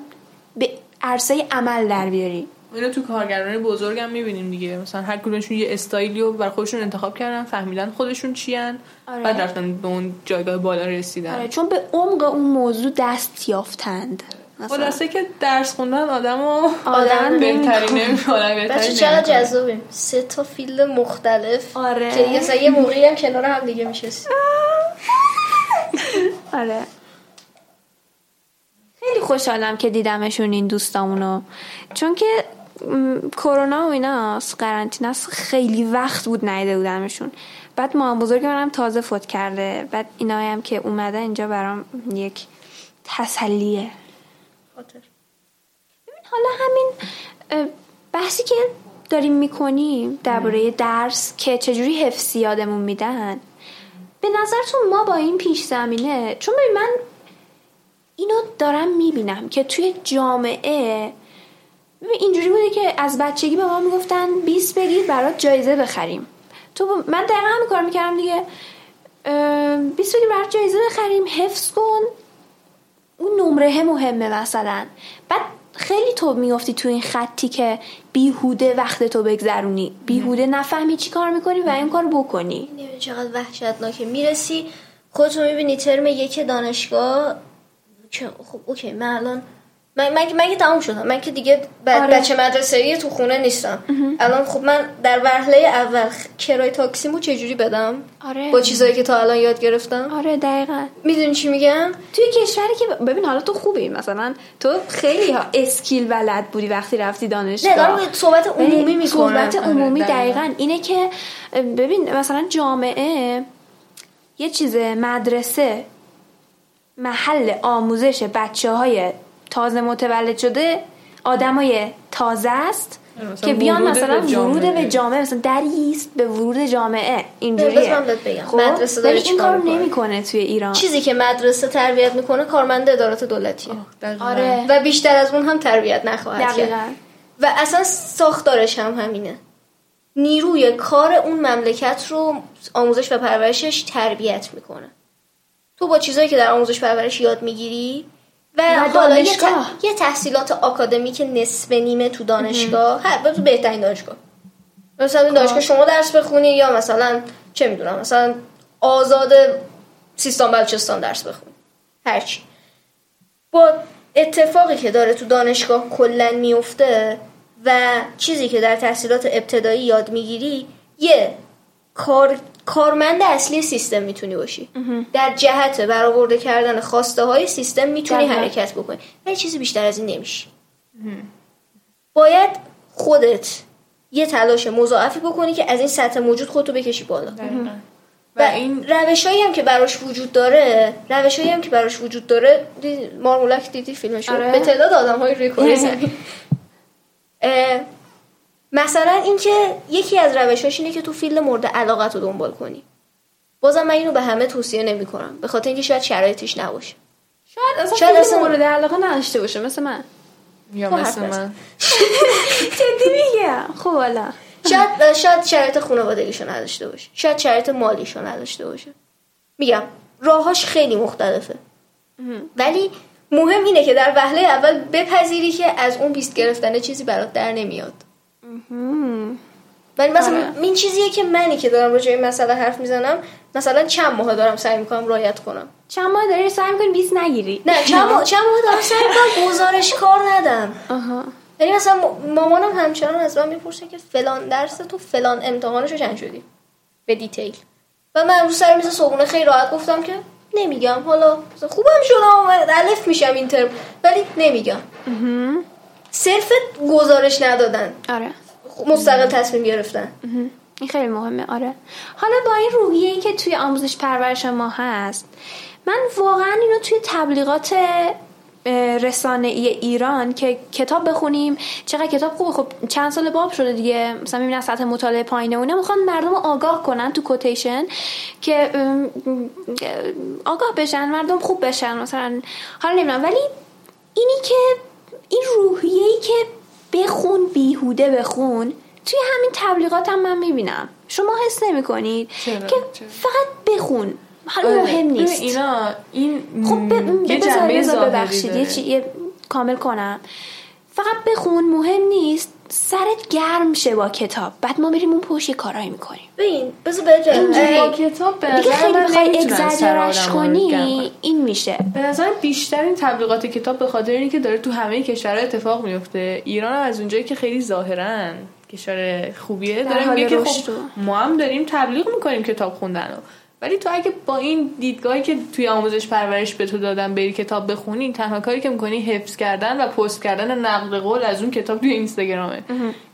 به عرصه عمل در بیاری. اینو تو کارگران بزرگم می‌بینیم دیگه. مثلا هر کدومشون یه استایلی رو بر خودشون انتخاب کردن فهمیدن خودشون چیان آره. بعد رفتن به اون جایگاه بالا رسیدن. آره چون به عمق اون موضوع دست یافتند. خلاصه که درس خوندن آدم و آدم بهتری نمی‌کنه بچه چرا جذابیم. سه تا فیلد مختلف. آره. که یه موقعی هم کنار هم دیگه میشست آره. خیلی خوشحالم که دیدمشون این دوستامونو. چون که کرونا و اینا قرنطینه خیلی وقت بود نیده بودمشون. بعد ما بزرگ منم تازه فوت کرده. بعد اینا هم که اومده اینجا برام یک تسلیه. حالا همین بحثی که داریم می‌کنیم درباره درس که چجوری حفظی یادمون میدن. به نظرتون ما با این پیش زمینه چون ببین من اینو دارم می‌بینم که توی جامعه اینجوری بوده که از بچگی به ما می‌گفتن 20 بگیر برات جایزه بخریم. تو من دقیقا همین کار می‌کردم دیگه. اه، 20 بگیر برات جایزه بخریم حفظ کن. اون نمره مهمه مثلا. بعد خیلی تو میافتی تو این خطی که بیهوده وقت تو بگذرونی. بیهوده نفهمی چی کار می‌کنی و این کار بکنی. چقدر وحشتناکه می‌رسی خودتو می‌بینی ترم یک دانشگاه خب اوکی من الان من, من, من که تموم شدم. من که دیگه ب... آره. بچه مدرسه تو خونه نیستم. الان خب من در وهله اول کرای تاکسیمو چجوری بدم؟ آره. با چیزایی که تا الان یاد گرفتم؟ آره دقیقا. می‌دونی چی میگم؟ توی کشوری که ببین حالا تو خوبی. مثلا تو خیلی ها اسکیل بلد بودی وقتی رفتی دانشگاه. نه دارم صحبت عمومی می‌کنم. صحبت عمومی آره، دقیقاً. دقیقا اینه که ببین مثلا جامعه یه چیز مدرسه محل آموزش بچه های تازه متولد شده آدمای تازه است مثلا که بیان مثلا. ورود به جامعه مثلا دریست به ورود جامعه. اینجوریه. خب؟ مدرسه داره این کار می‌کنه؟ نمی‌کنه توی ایران. چیزی که مدرسه تربیت می‌کنه کارمند ادارات دولتیه. دقیقاً. آره. و بیشتر از اون هم تربیت نخواهد کرد. دقیقا. و اصلا ساختارش هم همینه. نیروی کار اون مملکت رو آموزش و پرورشش تربیت می‌کنه. تو با چیزایی که در آموزش پرورش یاد می‌گیری و, حالا یه. ت- یه تحصیلات آکادمیک نصف نیمه تو دانشگاه. هر تو بهترین دانشگاه. مثلا خب. دانشگاه شما درس بخونی یا مثلا چه می‌دونم مثلا آزاد سیستان بلوچستان درس بخونی. هرچی با اتفاقی که داره تو دانشگاه کلا میفته و چیزی که در تحصیلات ابتدایی یاد می‌گیری یه کار کارمند اصلی سیستم می‌تونی باشی. در جهت برآورده کردن خواسته های سیستم می‌تونی. حرکت بکنی. ولی چیزی بیشتر از این نمیشی باید خودت یه تلاش مضاعفی بکنی که از این سطح موجود خودتو بکشی بالا. و این روش هم که براش وجود داره روش هم که براش وجود داره مارمولک دیدی فیلمشو؟ آره. به تعداد آدم های روی کره زمین مثلا اینکه یکی از روشاش اینه که تو فیلد مورد علاقت رو دنبال کنی. بازم من اینو به همه توصیه نمی کنم به خاطر اینکه شاید شرایطش نباشه. شاید اصلا شاید اصلا- مورد علاقه نداشته باشه مثل من. یا تو مثل. من. جدی میگم خب حالا. شاید شاید شرایط خانوادگیشو نداشته باشه. شاید شرایط مالیشو نداشته باشه. میگم راهاش خیلی مختلفه. ولی مهم اینه که در وهله اول بپذیری که از اون بیست گرفتن چیزی برات در نمیاد. ولی مثلا آره. این چیزیه که منی که دارم راجع این مسئله حرف می‌زنم مثلا چند ماه دارم سعی می‌کنم رایت کنم. چند ماه داری سعی می‌کنی 20 نگیری. نه چند ماه چند ماه دارم سعی می‌کنم گزارش کار ندم. آها. یعنی مثلا مامانم همچنان از من می‌پرسه که فلان درس تو فلان امتحانشو چند شدی؟ به دیتیل. و من امروز سر میز صبحونه خیلی راحت گفتم که نمیگم. حالا خوبم شدم الف میشم این ترم ولی نمیگم. صرف گزارش ندادن. آره. مستقل تصمیم گرفتن. این خیلی مهمه. آره. حالا با این روحیه ای که توی آموزش پرورش ما هست من واقعا اینو توی تبلیغات رسانه ای ایران که کتاب بخونیم چقدر کتاب خوبه. خب چند سال باب شده دیگه. مثلا می‌بینن سطح مطالعه پایینه اونه می‌خوان مردم آگاه کنن تو کوتیشن که آگاه بشن مردم خوب بشن. مثلا حالا نمی‌دونم. ولی اینی که این روحیه ای که بخون بیهوده بخون توی همین تبلیغات هم من می‌بینم شما حس نمی کنید چرا؟ که چرا؟ فقط بخون حالا آره. مهم نیست اینا این خب ب- یه ظاهری ببخشید یه. چی یه کامل کنم فقط بخون مهم نیست سرت گرم شه با کتاب. بعد ما بریم اون پشت یه کارایی می‌کنیم. ببین بذار. اه، با کتاب به دیگه نظر خیلی بخوای اگزاجرش کنی. این میشه. به نظر بیشتر این تبلیغات کتاب به خاطر اینه که داره تو همه کشورها اتفاق میفته ایران هم از اونجایی که خیلی ظاهرا کشور خوبیه در داره میگه که خب ما هم داریم تبلیغ می‌کنیم کتاب خوندن رو ولی تو اگه با این دیدگاهی که توی آموزش پرورش به تو دادن بری کتاب بخونی تنها کاری که می‌کنی حفظ کردن و پست کردن نقل قول از اون کتاب توی اینستاگرامه.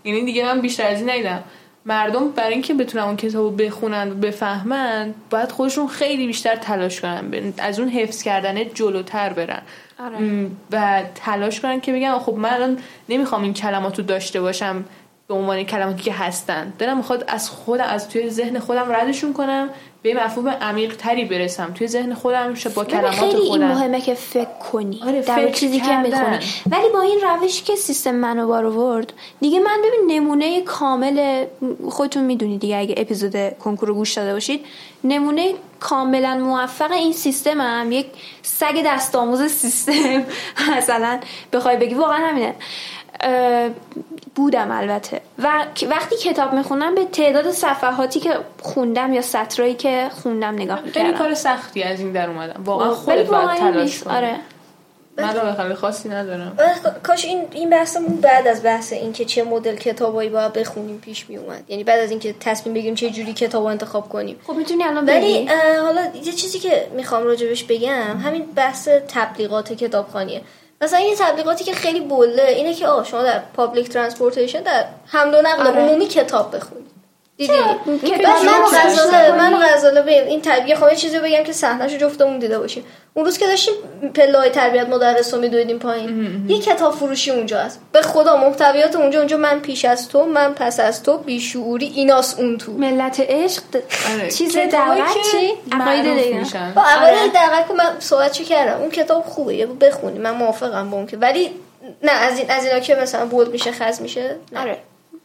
یعنی دیگه من بیشتر از این ندیدم. مردم برای اینکه بتونن اون کتاب رو بخونن و بفهمن باید خودشون خیلی بیشتر تلاش کنن از اون حفظ کردن جلوتر برن. آره. و تلاش کنن که بگن خب من الان نمی‌خوام این کلمات رو داشته باشم به عنوان کلماتی که هستن. دلم می‌خواد از خودم از توی ذهن خودم ردشون کنم به مفهوم عمیق تری برسم. توی ذهن خودم شه با کلمات خیلی این خودم. مهمه که فکر کنی آره، در فکر چیزی که کردن. می‌خونی. ولی با این روشی که سیستم منو بار آورد دیگه من ببین نمونه کامل خودتون می‌دونید دیگه. اگه اپیزود کنکور رو گوش داده باشید نمونه کاملا موفق این سیستم هم یک سگ دست آموز سیستم. مثلا بخوای بگی واقعا همینه. بودم البته. و وقتی کتاب می‌خونم به تعداد صفحاتی که خوندم یا سطرایی که خوندم نگاه خیلی می‌کردم. کار سختی از این در اومدم واقعا ولی خودت باید این تلاش. کنی. آره. من راه خیلی خاصی ندارم. کاش این این بحثمون بعد از بحث اینکه چه مدل کتابایی باید بخونیم پیش می اومد یعنی بعد از اینکه تصمیم بگیریم چه جوری کتاب انتخاب کنیم. خب می‌تونی الان ولی حالا یه چیزی که می‌خوام راجع بهش بگم همین بحث تبلیغات کتابخوانیه. مثلا یه تبلیغاتی که خیلی بله اینه که آه شما در public transportation در حمل و نقل آره. عمومی کتاب بخونید دیدی؟ من غزاله من غزاله به این تبلیغ خواهم یه چیزی بگم که صحنه‌شو جفتمون دیده باشیم. اون روز که داشتیم پله های تربیت مدرس رو میدویدیم پایین. یه کتاب فروشی اونجا هست. به خدا محتویات اونجا اونجا من پیش از تو من پس از تو بیشعوری ایناس اون تو. ملت عشق آره. چیز دعوت که چی؟ عقاید میشن. با آره. اول دقیقه که من صحبت چی کردم؟ اون کتاب خوبه یه بخونی. من موافقم با اون که. ولی نه از این از اینا که مثلا بود میشه خز میشه نه. آره.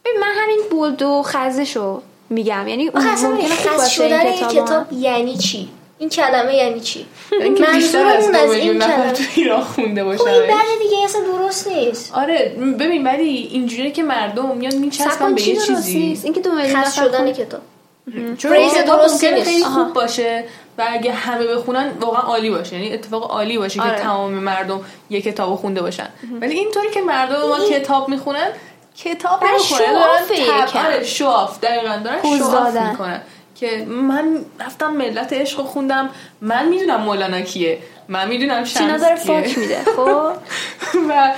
ببین، من همین بولد و خزشو میگم. یعنی ممکنه خوب خز باشه شدن این این کتاب کتاب یعنی چی؟ این کلمه یعنی چی؟ از منظورمون از این کلمه. تو ایران خونده خب این باشن بعد دیگه اصلا درست نیست. آره ببین ولی اینجوریه که مردم میان میچسبن به یه درست چیزی. اینکه دو میلیون خز نفر شدن کتاب. چون ممکنه نیست. خیلی آها. خوب باشه و اگه همه بخونن واقعا عالی باشه. یعنی اتفاق عالی باشه آره. که تمام مردم یه کتاب خونده باشن. ولی اینطوری که مردم ما کتاب می‌خونن کتاب برای نمی‌خونن شو-آفه دارن یکم. تب- آره شواف دقیقا. دارن شواف. می‌کنن. که من رفتم ملت عشق رو خوندم. من می‌دونم مولانا کیه. من می‌دونم سینا شمس داره کیه. فاک میده خب؟ و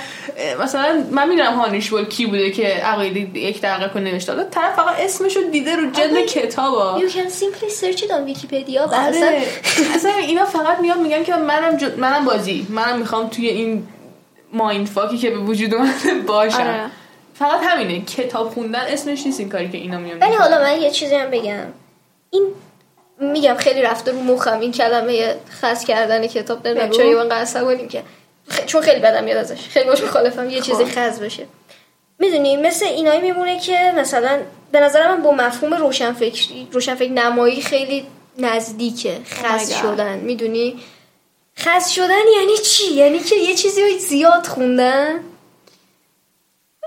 مثلا من می‌دونم هانیشبل کی بوده که عقاید یک دقیقه کنه نوشته. حالا طرف فقط اسمشو دیده رو جلد آره. کتابا. You can simply search it on Wikipedia و اصلا آره. اصلا اینا فقط میان میگن که منم منم بازی. منم می‌خوام توی این مایند فاکی که به وجود اومده باشم. آره. فقط همینه کتاب خوندن اسمش نیست این کاری که اینا میان ولی. حالا من یه چیزی هم بگم. این میگم خیلی رفته رو مخم این کلمه خاص کردن کتاب نمی‌دونم. چرا من عصبانیم که؟ خ- چون خیلی بدم میاد ازش. خیلی باش مخالفم یه چیزی خب. خز بشه می‌دونی مثل اینایی میمونه که مثلا به نظر من با مفهوم روشنفکری روشنفکر نمایی خیلی نزدیکه. Oh my God. شدن. می‌دونی؟ خز شدن یعنی چی؟ یعنی که یه چیزی رو زیاد خوندن؟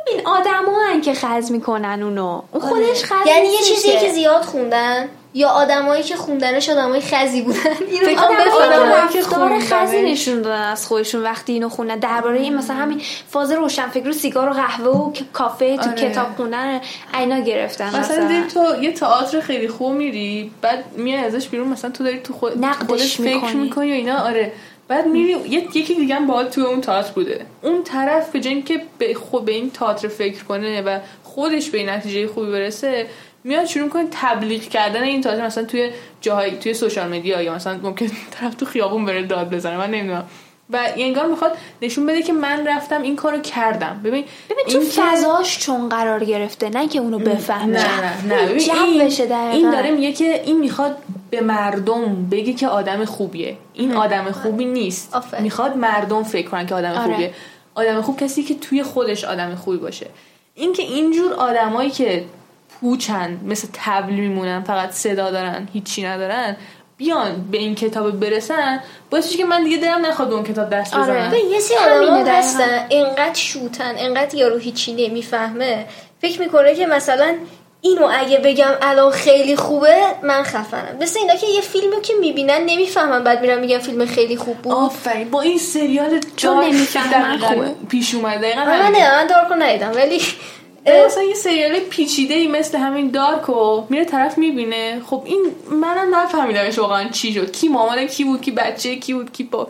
این آدما که خز می‌کنن اونو اون خودش خز یعنی یه چیزی که زیاد خوندن یا آدمایی که خوندنش آدمای خزی بودن اینو فکر. آدمایی که خوندنش. خزی نشون دادن از خودشون وقتی اینو خوندن درباره این مثلا همین فاز روشنفکر و سیگار و قهوه و کافه تو آره. کتاب خوندن اینا گرفتن مثلا مثلا تو یه تئاتر خیلی خوب میری بعد میای ازش بیرون مثلا تو داری تو خود نقدش خودت فکر می‌کنی. می‌کنی و اینا آره بعد میری یکی دیگه هم باهات توی اون تئاتر بوده. اون طرف به جای اینکه به خود به این تئاتر فکر کنه و خودش به نتیجه خوبی برسه میاد شروع کنه تبلیغ کردن این تئاتر مثلا توی جاهای توی سوشال مدیا یا مثلا ممکن طرف تو خیابون بره داد بزنه من نمی‌دونم. و انگار می‌خواد نشون بده که من رفتم این کارو کردم. ببین ببین تو این فضاش چون قرار گرفته نه که اونو بفهمه. نه نه نه. ببین این. این داره میگه که این می‌خواد به مردم بگه که آدم خوبیه. این آدم خوبی نیست. آفرین. می‌خواد مردم فکر کنن که آدم آره. خوبیه. آدم خوب کسی که توی خودش آدم خوبی باشه. این که اینجور آدمایی که پوچن مثل تبل میمونن فقط صدا دارن هیچی ندارن بیان به این کتاب برسن باعث میشه که من دیگه دلم نخواد به اون کتاب دست آره. بزنم ببین، یه سری آدم. هستن انقدر شوتن انقدر یارو هیچی نمی‌فهمه فکر می‌کنه که مثلا اینو اگه بگم الان خیلی خوبه من خفنم مثل اینا که یه فیلمو که می‌بینن نمی‌فهمن بعد میرن میگن فیلم خیلی خوب بود آفرین با این سریال چون دارک نمی‌فهمن خوبه. پیش اومده دقیقاً من همینه. نه من دارکو ندیدم ولی مثلا یه سریال پیچیده ای مثل همین دارکو میره طرف می‌بینه. خب این منم نفهمیدمش واقعا چی شد. کی مامان کی بود کی بچه کی بود کی با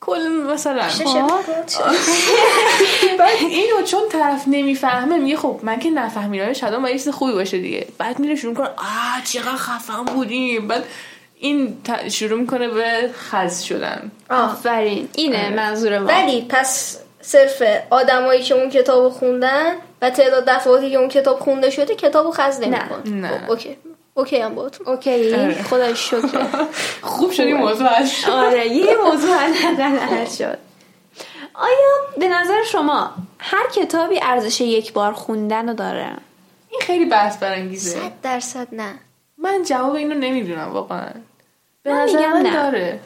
کل مثلا. بعد اینو چون طرف نمی‌فهمه میگه خب من که نفهمیدم شاید باید یه چیز خوبی باشه دیگه. بعد میره شروع کنه آه چقدر خفن بودیم. بعد این شروع می‌کنه به خز شدن. آفرین. اینه آره. منظور ما. ولی پس صرف آدمایی که اون کتاب خوندن و تعداد دفعاتی که اون کتاب خونده شده کتابو خز نمیکن نه. نه. خب okay. okay ام باهاتون. okay. خدا شکر. خوب شدی موضوع هست شد. آره یه موضوع حل شد. آیا به نظر شما هر کتابی ارزش یک بار خوندن رو داره؟ این خیلی بحث برانگیزه. صد درصد نه. من جواب اینو نمی‌دونم واقعا. به من نظر میگم من نه. داره.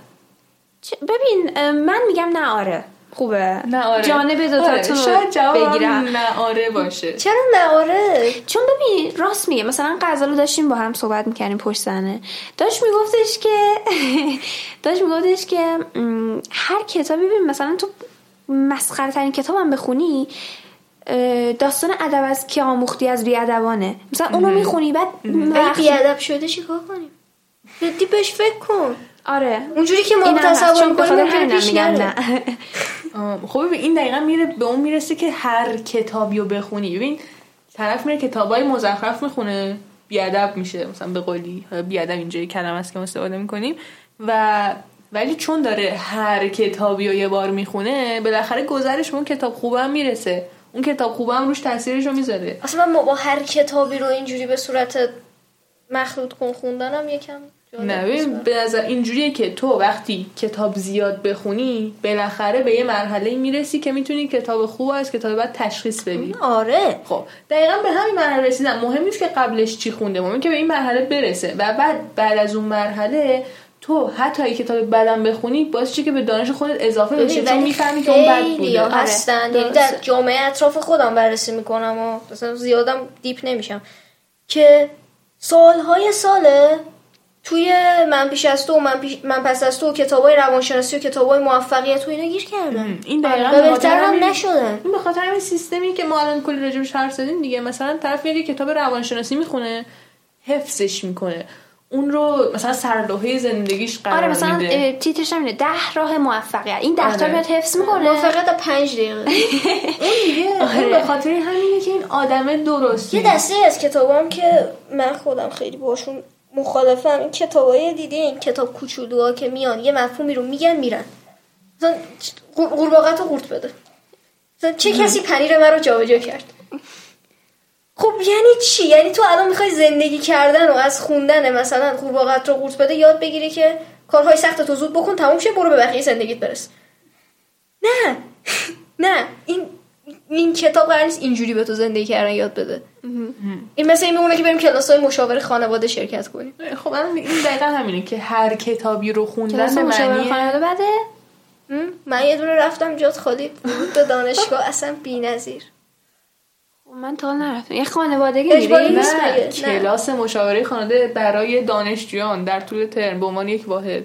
چه- ببین من میگم نه آره. خوبه. نه آره. جانب آره. دوتاتون شاید رو جوابم بگیرم نه آره باشه. چرا نه؟ آره. چون ببین راست میگه. مثلا غزالو داشتیم با هم صحبت می‌کردیم پشت زنه داشت میگفتش که داشت میگفتش که هر کتابی ببین مثلا تو مسخره ترین کتابم بخونی داستان ادب از که آموختی از بیادبانه. مثلا اونو می‌خونی بعد اگه وقت- بیادب شده چیکار کنیم؟ جدی بهش فکر کن. آره. اونجوری که ما. تصور می‌کنیم همینم پیش میگم نره نه. خب این دقیقا میره به اون می‌رسه که هر کتابی رو بخونی. ببین طرف میره کتابای مزخرف می‌خونه. بیادب میشه مثلا به قولی. بیادب اینجا کلمه است که ما استفاده می‌کنیم. و ولی چون داره هر کتابی رو یه بار می‌خونه بالاخره گذرش به اون کتاب خوبم می‌رسه. اون کتاب خوبم روش تاثیرش رو می‌ذاره. اصلا ما با هر کتابی رو اینجوری به صورت مخلوط کن خوندنم یکم نه ببین به نظر اینجوریه که تو وقتی کتاب زیاد بخونی بالاخره به یه مرحله می‌رسی که می‌تونی کتاب خوب از کتاب بعد تشخیص بدی. آره. خب دقیقا به همین مرحله رسیدم. مهم نیست که قبلش چی خونده مهم که به این مرحله برسه. و بعد بعد از اون مرحله تو حتی اگه کتاب بدم بخونی باعث چه که به دانش خودت اضافه بشه چون می‌فهمی که اون بد بوده. ها آره، هستن یعنی. در جامعه اطراف خودم بررسی می‌کنم و مثلا زیادم دیپ نمیشم. که سالهای ساله توی من پیش از تو و من, پیش من پس از تو کتابای روانشناسی و کتابای موفقیت و اینا گیر کردن این دقیقا و به خاطر بهتر هم نشدن. این به خاطر همین سیستمی که ما الان کلی راجبش حرف زدیم دیگه. مثلا طرف یه کتاب روانشناسی می‌خونه حفظش می‌کنه. اون رو مثلا سرلوحه زندگیش قرار آره مثلا تیترش هم اینه ده راه موفقیت. این ده تا آره. میاد حفظ می‌کنه. موفقیت در پنج دقیقه. اون دیگه اون به خاطر همینه که این آدم درستی. یه دسته از کتابام که من خودم خیلی باشون مخالفم این کتابای دیدی این کتاب کوچولوها که میان یه مفهومی رو میگن میرن. مثلا قور- قورباغه رو قورت بده. مثلا چه کسی پنیر من رو جابجا کرد؟ خب یعنی چی؟ یعنی تو الان می‌خوای زندگی کردن و از خوندن مثلا قورباغه رو قورت بده یاد بگیری که کارهای سخت تو زود بکن تموم شه برو به بقیه زندگیت برس. نه. نه. این این کتاب قرار نیست اینجوری به تو زندگی کردن یاد بده. این مثل این میمونه که بریم کلاس های مشاور خانواده شرکت کنیم. خب الان این دقیقا همینه که هر کتابی رو خوندن کلاس به مشاوره معنی خانواده بده؟ من یه دونه رفتم جات خالی به دانشگاه اصلا بی‌نظیر خب من تا نرفتم. یه خانوادگی اجباری نیست. کلاس مشاوره خانواده برای دانشجویان در طول ترم به عنوان یک واحد.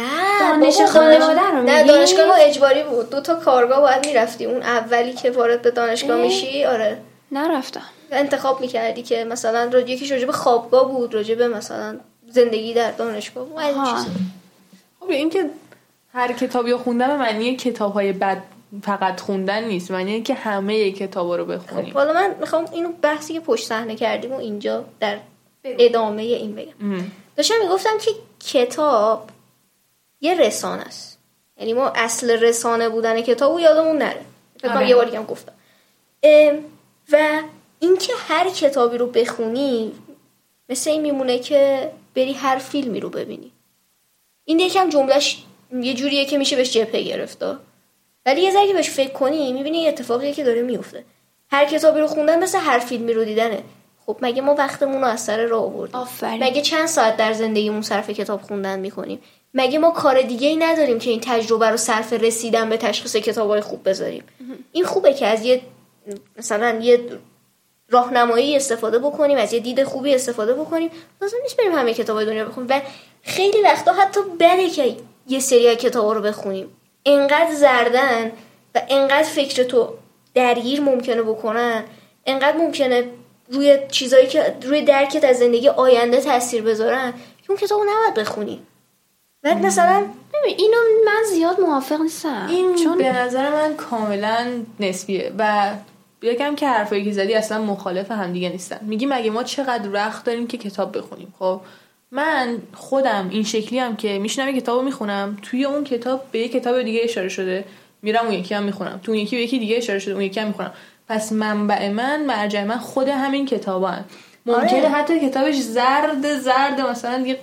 نه دانش خانواده رو نه میگی؟ دانشگاه ما اجباری بود. دو تا کارگاه باید می‌رفتی. اون اولی که وارد به دانشگاه اه. میشی آره. نرفتم. انتخاب می‌کردی که مثلا را- یکیش راجع به خوابگاه بود راجع به مثلا زندگی در دانشگاه بود. خب این که هر کتابی رو خوندن به معنی کتاب های بد فقط خوندن نیست. معنی که همه کتاب رو بخونیم. حالا من می‌خوام اینو بحثی که پشت صحنه کردیم و اینجا در ادامه این بگم. داشتم می‌گفتم که کتاب یه رسانه است. یعنی ما اصل رسانه بودن کتاب و یادمون نره. فکر کنم آره. یه بار هم گفتم. و اینکه هر کتابی رو بخونی مثل این میمونه که بری هر فیلمی رو ببینی. این یکم جملهش یه جوریه که میشه بهش جبهه گرفته ولی یه ذره بهش فکر کنی می‌بینی یه اتفاقیه که داره میفته هر کتابی رو خوندن مثل هر فیلمی رو دیدنه. خب مگه ما وقتمون رو از سر راه آوردیم؟ آفرین. مگه چند ساعت در زندگیمون صرف کتاب خوندن می‌کنیم؟ مگه ما کار دیگه ای نداریم که این تجربه رو صرف رسیدن به تشخیص کتابای خوب بذاریم؟ این خوبه که از یه مثلا یه راهنمایی استفاده بکنیم از یه دید خوبی استفاده بکنیم. لازم نیست بریم همه کتابای دنیا بخونیم. و خیلی وقتا حتی بده که یه سری از کتابا رو بخونیم. انقدر زردن و انقدر فکر تو درگیر ممکنه بکنن انقدر ممکنه روی چیزایی که روی درکت از زندگی آینده تاثیر بذارن که اون کتابو نباید بخونی. بعد مثلا ببین اینو من زیاد موافق نیستم. این چون به نظر من کاملا نسبیه و بگم که حرفایی که زدی اصلا مخالف همدیگه نیستن. میگی مگه ما چقدر وقت داریم که کتاب بخونیم خب؟ من خودم این شکلی هم که میشنم یه کتاب می‌خونم توی اون کتاب به یه کتاب دیگه اشاره شده میرم اون یکی هم می‌خونم. تو اون یکی به یکی دیگه اشاره شده اون یکی هم می‌خونم. پس منبع من مرجع من خود همین کتابان ممکنه آره. حتی کتابش زرد زرد مثلا یه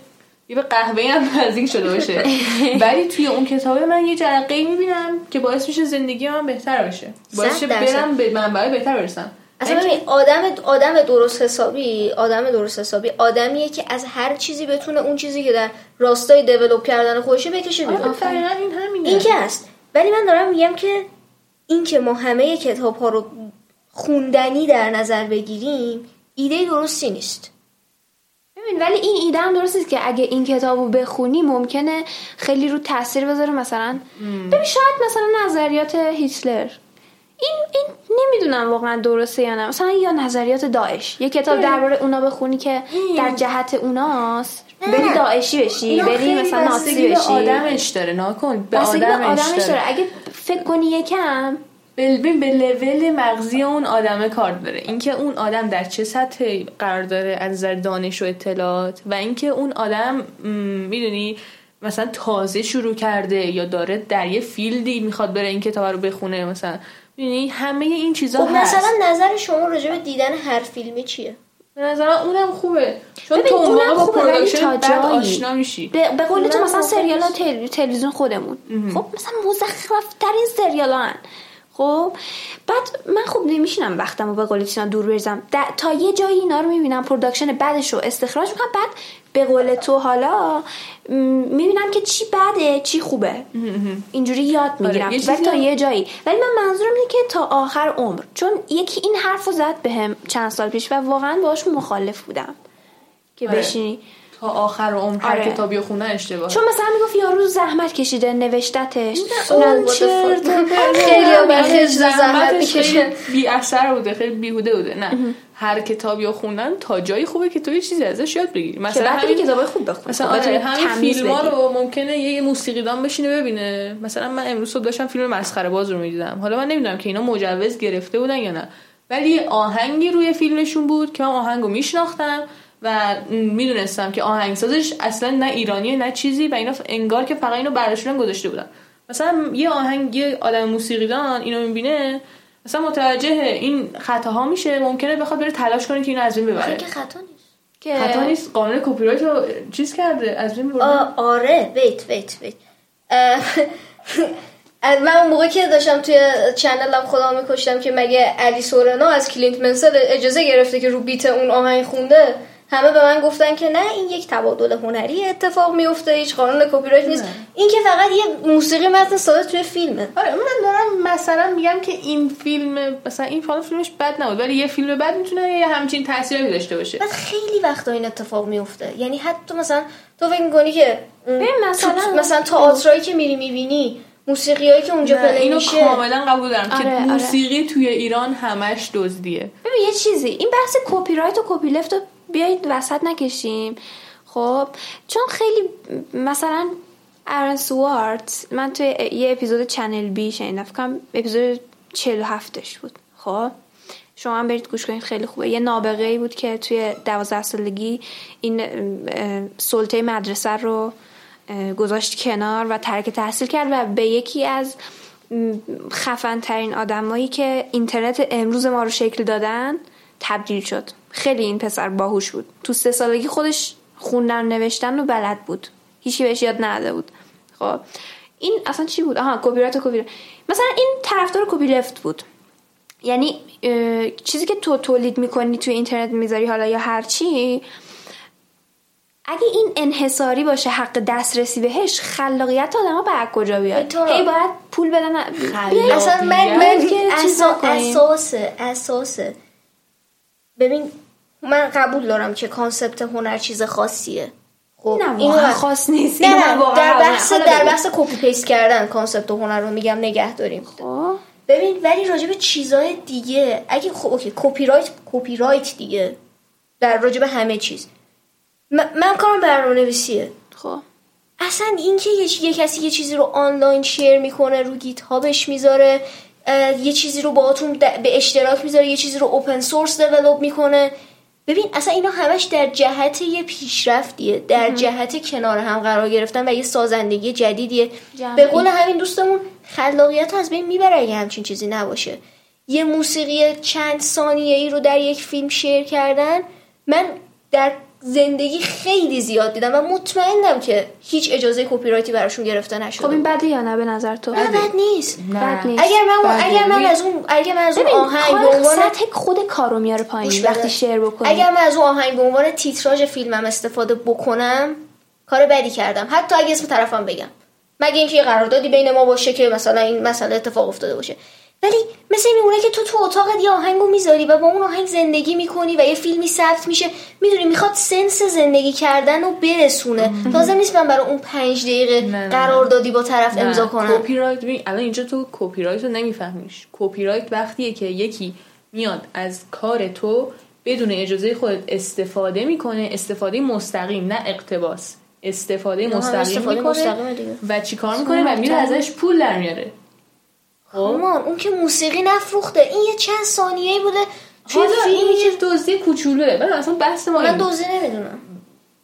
یه به قهوه هم نزدیک شده باشه. ولی توی اون کتابه من یه جرقه می‌بینم که باعث میشه زندگی من بهتر بشه. باعث میشه. برم به منبع بهتر برسم. اصلا ببین آدم آدم درست حسابی آدم درست حسابی آدمیه که از هر چیزی بتونه اون چیزی که در راستای دیولپ کردن خودشه بکشه بیرون. این همینه. این که هست ولی من دارم میگم که این که ما همه کتاب ها رو خوندنی در نظر بگیریم ایده درستی نیست. ببین ولی این ایده هم درست نیست که اگه این کتاب رو بخونی ممکنه خیلی رو تاثیر بذاره مثلا. ببین شاید مثلا نظریات هیتلر. این این نمی‌دونم واقعا درسته یا نه. مثلا یا نظریات داعش. یه کتاب درباره اونا بخونی که در جهت اوناست. بری داعشی بشی بری مثلا ناسی بشی. آدمش داره ناکن. به آدمش, آدمش داره. داره. اگه فکر کنی یکم به به لول مغزی اون آدم کار داره. اینکه اون آدم در چه سطحی قرار داره از نظر دانش و اطلاعات و اینکه اون آدم می‌دونی مثلا تازه شروع کرده یا داره در یه field ی می‌خواد بره این کتاب رو بخونه مثلا می‌دونی؟ همه این چیزا خب هست. مثلا نظر شما راجع به دیدن هر فیلمی چیه؟ به نظر اونم خوبه. چون ببین، تو اون اونم با production بد آشنا میشی. به, قول تو مثلا سریال. تلویزیون خودمون. خب مثلا مزخرف ترین سریال هن. خب بعد من خب نمیشینم وقتم رو به قول تینا دور بریزم. تا یه جایی اینا رو می‌بینم production بدش رو استخراج می‌کنم. بعد به قول تو حالا می‌بینم که چی بده چی خوبه. اینجوری یاد می‌گیرم. یه ولی تا یه جایی. ولی من منظورم اینه که تا آخر عمر. چون یکی این حرف رو زد بهم چند سال پیش و واقعا باهاش مخالف بودم. که آره. بشینی. تا آخر عمر هر آره. کتابی رو خوندن اشتباهه چون مثلا می‌گفت یارو زحمت کشیده نوشتتش. اون. خیلی زحمت بی اثر بوده خیلی بیهوده بوده. نه هر کتابی رو خوندن تا جایی خوبه که تو یه چیزی ازش یاد بگیری. مثلا همین کتابای خوب بخون. مثلا خب آره همین فیلم ها. رو ممکنه یه موسیقیدان بشینه ببینه. مثلا من امروز صبح داشتم فیلم مسخره باز رو می‌دیدم. حالا من نمی‌دونم که اینا مجوز گرفته بودن یا نه. ولی آهنگی روی فیلمشون بود که من آهنگ رو میشناختم. و می‌دونستم که آهنگسازش اصلا نه ایرانیه نه چیزی و اینا انگار که فقط اینو برداشتن گذاشته بودن. مثلا یه آهنگ یه آدم موسیقیدان اینو می‌بینه مثلا متوجه این خطاها میشه ممکنه بخواد بره تلاش کنه که اینو از بین ببره. که خطا نیست. که خطا نیست. قانون کپی رایت رو چیز کرده از بین برده. آره ویت ویت ویت اه، من اون موقع که داشتم توی channel م خودمو میکشتم که مگه علی سورنا از کلینت منسل اجازه گرفته که رو beat اون آهنگ خونده؟ همه به من گفتن که نه این یک تبادل هنری اتفاق میفته هیچ قانون کپی رایت نیست این که فقط یه موسیقی متن ساده توی فیلمه. آره من دارم مثلا میگم که این فیلم مثلا این فیلم فیلمش بد نبود ولی یه فیلم بد می‌تونه یه همچین تاثیری داشته باشه. بعد خیلی وقتا این اتفاق میفته یعنی حتی مثلا تو فکر می‌کنی که مثلا- تو- مثلا تئاترایی که میری می‌بینی موسیقیایی که اونجا play اینو میشه. کاملا قبول دارم آره، که آره. موسیقی توی ایران همش دزدیه. ببین یه چیزی این بحث کپی رایت و copyleft رو بیایید وسط نکشیم. خب چون خیلی مثلا آرون سوارتز من توی یه اپیزود چنل بی شنیدم فکر کنم اپیزود 47 ش بود. خب شما هم برید گوش کنید خیلی خوبه. یه نابغه ای بود که توی دوازده سالگی این سلطه مدرسه رو گذاشت کنار و ترک تحصیل کرد و به یکی از خفن ترین آدمایی که اینترنت امروز ما رو شکل دادن تبدیل شد. خیلی این پسر باهوش بود. تو سه سالگی خودش خوندن و نوشتن رو بلد بود. هیچی بهش یاد نداده بود. خب. این اصلا چی بود؟ آها کپی رایت و کپی. مثلا این طرفدار copyleft بود. یعنی چیزی که تو تولید می‌کنی توی اینترنت می‌ذاری حالا یا هر چی اگه این انحصاری باشه حق دسترسی بهش خلاقیت آدم ها بعد کجا بیاد؟ تو- هی باید پول بدن. اصلا من من بیاین که چیز اسا- نکنیم. اساسه اساسه ببین من قبول دارم که concept هنر چیز خاصیه. خب نه من- خاص نیست. نه نه در بحث در. بحث copy paste کردن concept هنر رو میگم نگه داریم. خب. ببین ولی راجع به چیزای دیگه اگه خب okay کپی رایت کپی رایت دیگه. در راجع به همه چیز. من, من کارم برنامه نویسیه خب. اصلا اینکه یه, یه کسی یه چیزی رو آنلاین share می‌کنه رو GitHub ش می‌ذاره یه چیزی رو باهاتون به اشتراک می‌ذاره یه چیزی رو open source develop می‌کنه. ببین اصلا اینا همش در جهت یه پیشرفتیه در جهت کنار هم قرار گرفتن و یه سازندگی جدیدیه. جمعی. به قول همین دوستمون خلاقیت از بین می‌بره اگه همچین چیزی نباشه. یه موسیقی چند ثانیه ای رو در یک فیلم شیر کردن. من در زندگی خیلی زیاد دیدم و مطمئنم که هیچ اجازه کپی رایتی براشون گرفته نشده. خب این بده یا نه به نظر تو؟ نه بد نیست. بد نیست. اگر من بله. اگر من از اون اگر من از اون آهنگ به عنوان سطح خود کارو میاره پایین بده. وقتی شعر بکنی. اگر من از اون آهنگ به عنوان تیتراژ فیلمم استفاده بکنم کار بدی کردم. حتی اگه اسم طرفم بگم. مگه اینکه یه قراردادی بین ما باشه که مثلا این مسئله اتفاق افتاده باشه. ولی مثل این میمونه که تو تو اتاقت یه آهنگو می‌ذاری و با اون آهنگ زندگی می‌کنی و یه فیلمی ثبت میشه می‌دونی می‌خواد sense زندگی کردن رو برسونه. لازم نیست من برای اون پنج دقیقه نه، نه. قراردادی با طرف امضا کنم. کپی رایت الان اینجا تو کپی رایت رو نمیفهمیش. کپی رایت وقتیه که یکی میاد از کار تو بدون اجازه خودت استفاده می‌کنه. استفاده مستقیم نه اقتباس. استفاده مستقیم استفاده می‌کنه مستقیمه دیگه. و چیکار می‌کنه؟ و میره ازش پول در میاره. خب. مامان اون که موسیقی نفروخته این یه چند ثانیه‌ای بوده حالا این فیلمی یه دزدی کوچولوه. من اصلا بحث ما من این دوزی نمی‌دونم.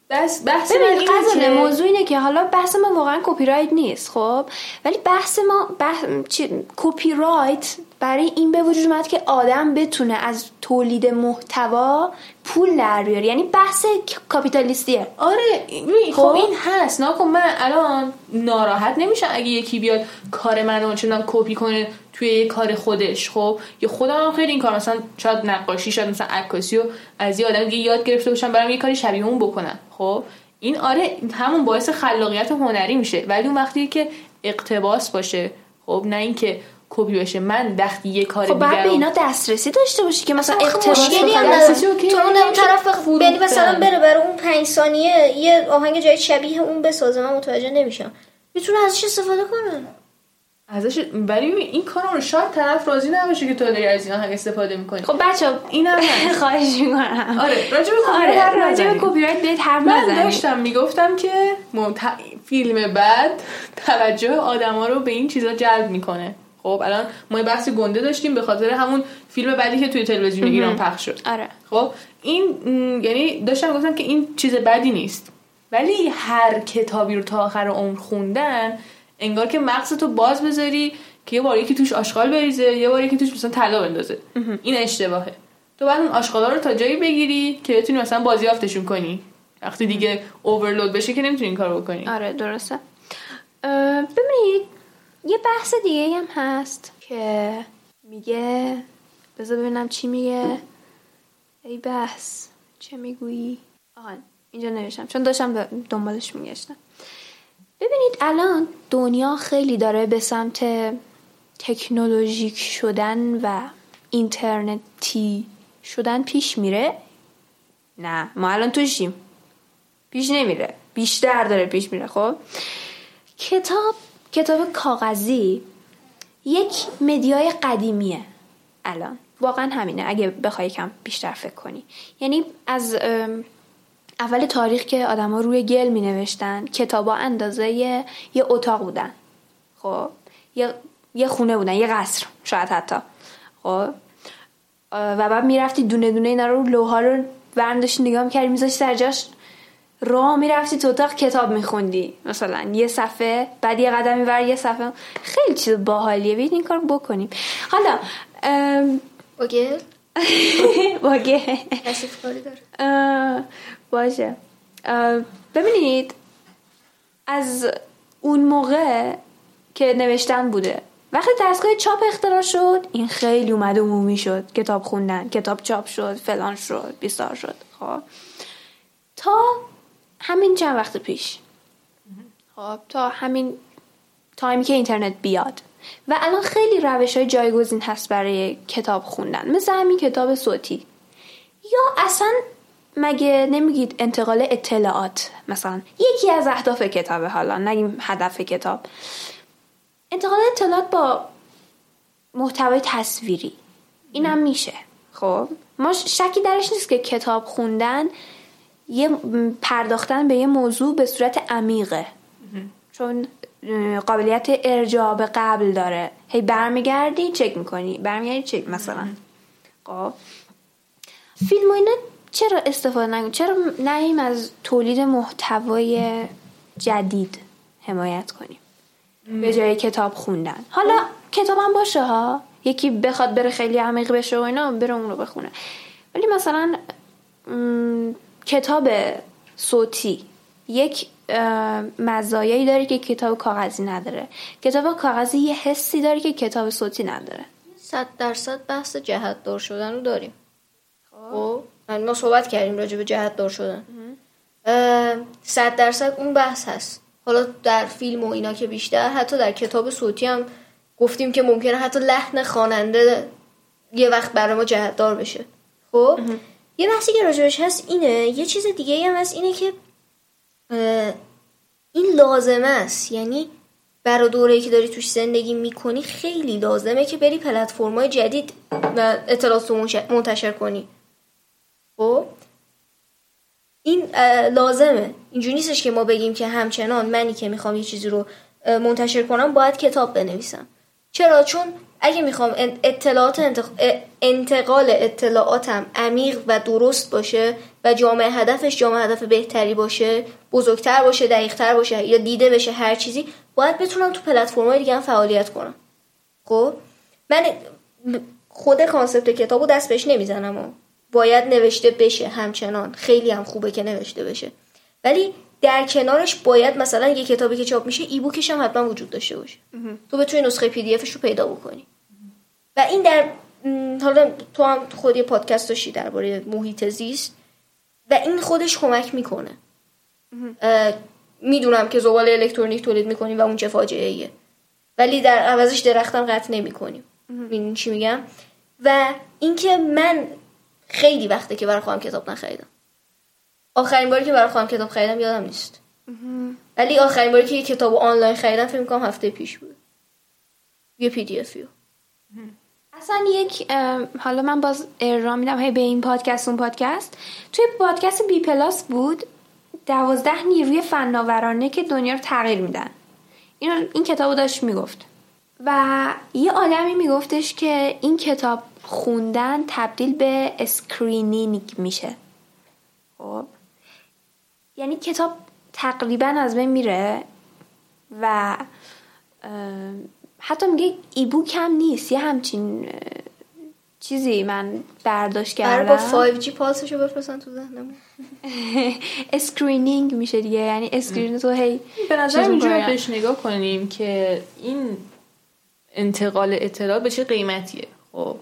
بحث بحث من که موضوع اینه که حالا بحث ما واقعا کپی رایت نیست خب؟ ولی بحث ما بحث چی کپی رایت برای این به وجود اومد که آدم بتونه از تولید محتوا پول در بیاره. یعنی بحث کاپیتالیستیه. آره خب خب. این هست. نکن من الان ناراحت نمیشم اگه یکی بیاد کار منو چنان کپی کنه توی یه کار خودش خب؟ یا خودم هم خیلی این کار مثلا شاید نقاشی شاید مثلا عکاسی و از یه آدم یاد گرفته باشم برام یه کاری شبیه اون بکنم خب؟ این آره همون باعث خلاقیت هنری میشه. ولی اون وقتی که اقتباس باشه خب؟ نه اینکه کپی بشه من وقتی یه کار خب باید به اینا دسترسی داشته باشی که مثلا اقتباس مشکلی هم تو اون طرف. یعنی مثلا بره برای اون پنج ثانیه یه آهنگ جای شبیه اون بسازه من متوجه نمیشم. می‌تونه ازش استفاده کنه ازش ولی این کارم رو شاید طرف راضی نباشه که تو داری از این آهنگ استفاده می‌کنی. خب بچه اینم هست. خواهش می‌کنم. آره راجع به کپی آره راجع به. کپی رایت بیاید حرف من داشتم می‌گفتم که ممت... فیلم بعد توجه آدما رو به این چیزا جلب می‌کنه. خب الان ما یه بحث گنده داشتیم به خاطر همون فیلم بعدی که توی تلویزیون ایران پخش شد. آره. خب این یعنی داشتم گفتم که این چیز بدی نیست. ولی هر کتابی رو تا آخر عمر خوندن انگار که مغز تو باز بذاری که یه بار یکی توش آشغال بریزه یه بار یکی توش مثلا طلا بندازه. این اشتباهه. تو بعد اون آشغالا رو تا جایی بگیری که بتونی مثلا بازیافتشون کنی. وقتی دیگه اوورلود بشه که نمی‌تونی این کارو بکنی. آره درسته. ببینید یه بحث دیگه هم هست که میگه بذار ببینم چی میگه. ای بحث چه می‌گویی؟ آهان اینجا نوشتم چون داشتم دنبالش میگشتم. ببینید الان دنیا خیلی داره به سمت تکنولوژیک شدن و اینترنتی شدن پیش میره. نه ما الان توشیم. پیش نمیره. بیشتر داره پیش میره خب؟ کتاب کتاب کاغذی یک مدیای قدیمیه. الان. واقعا همینه. اگه بخوای کم بیشتر فکر کنی. یعنی از اول تاریخ که آدما روی گل می نوشتن کتابا اندازه یه, یه اتاق بودن. خب؟ یه, یه خونه بودن یه قصر شاید حتی. خب؟ و بعد می‌رفتی دونه دونه اینا رو لوها رو برنداشتی نگاه می‌کردی میذاشتی سر جاش. راه می‌رفتی تو اتاق کتاب میخوندی. مثلا یه صفحه بعد یه قدم میبر یه صفحه. خیلی چیز باحالیه. بیاید این کار بکنیم. حالا اوکی باگه؟ داره. باشه. ببینید از اون موقع که نوشتن بوده. وقتی دستگاه چاپ اختراع شد این خیلی اومده عمومی شد. کتاب خوندن کتاب چاپ شد فلان شد بیسار شد. خب. تا همین چند وقت پیش. خب تا همین تایمی که اینترنت بیاد. و الان خیلی روش های جایگزین هست برای کتاب خوندن. مثل همین کتاب صوتی. یا اصلا مگه نمیگید انتقال اطلاعات؟ مثلا یکی از اهداف کتابه حالا نگیم هدف کتاب. انتقال اطلاعات با محتوای تصویری. اینم میشه. خب ما شکی درش نیست که کتاب خوندن یه پرداختن به یه موضوع به صورت عمیقه. چون قابلیت ارجاع به قبل داره. هی برمیگردی چک می‌کنی. برمیگردی چک مثلا. خب. فیلم و اینا چرا استفاده نکنیم چرا نهیم از تولید محتوای جدید حمایت کنیم؟ به جای کتاب خوندن. حالا کتاب هم باشه ها. یکی بخواد بره خیلی عمیق بشه و اینا بره اون رو بخونه. ولی مثلا کتاب صوتی یک مزایایی داره که کتاب کاغذی نداره. کتاب کاغذی یه حسی داره که کتاب صوتی نداره. صد درصد بحث جهت دار شدن رو داریم. خب. یعنی ما صحبت کردیم راجع به جهت دار شدن. صد درصد اون بحث هست. حالا در فیلم و اینا که بیشتر حتی در کتاب صوتی هم گفتیم که ممکنه حتی لحن خواننده یه وقت برای ما جهت دار بشه. خب؟ یه بحثی که راجبش هست اینه یه چیز دیگه هم هست اینه که این لازمه است. یعنی برای دوره‌ای که داری توش زندگی می‌کنی خیلی لازمه که بری پلتفرم‌های جدید و اطلاعات منتشر کنی. خب؟ این لازمه. اینجوری نیستش که ما بگیم که همچنان منی که می‌خوام یه چیزی رو منتشر کنم باید کتاب بنویسم. چرا؟ چون اگه می‌خوام اطلاعات اه، انتقال اطلاعاتم عمیق و درست باشه و جامعه هدفش جامعه هدف بهتری باشه بزرگتر باشه دقیقتر باشه یا دیده بشه هر چیزی باید بتونم تو پلتفرم‌های دیگه هم فعالیت کنم. خب؟ من خود concept کتاب رو دست بهش نمی‌زنم و باید نوشته بشه همچنان. خیلی هم خوبه که نوشته بشه. ولی در کنارش باید مثلا یه کتابی که چاپ میشه e-book ش هم حتما وجود داشته باشه. تو بتونی نسخه PDF ش رو پیدا بکنی. و این در حالا تو هم خود یه پادکست داشتی درباره محیط زیست و این خودش کمک می‌کنه. می‌دونم که زباله الکترونیک تولید می‌کنیم و اون چه فاجعه ایه ولی در عوضش درختم قطع نمی‌کنیم می‌دونی چی میگم؟ و اینکه من خیلی وقته که برای خودم کتاب نخریدم. آخرین باری که برای خودم کتاب خریدم یادم نیست. ولی آخرین باری که یه کتاب آنلاین خریدم فکر می‌کنم هفته پیش بود. یه PDF یو اصلا یک حالا من باز ارجاع میدم. هی به این پادکست اون پادکست. توی پادکست بی پلاس بود دوازده نیروی فناورانه که دنیا رو تغییر میدن. این این کتاب داشت می‌گفت. و یه آدمی میگفتش که این کتاب خوندن تبدیل به screening میشه. خب یعنی کتاب تقریبا از بین میره و حتی میگه e-book هم نیست یه همچین چیزی من برداشت قرار با کردم. 5G پالسشو بفرستن تو ذهنمون. screening میشه دیگه یعنی screen تو هی به نظر اینجوری. بهش نگاه کنیم که این انتقال اطلاعات به چه قیمتیه. خب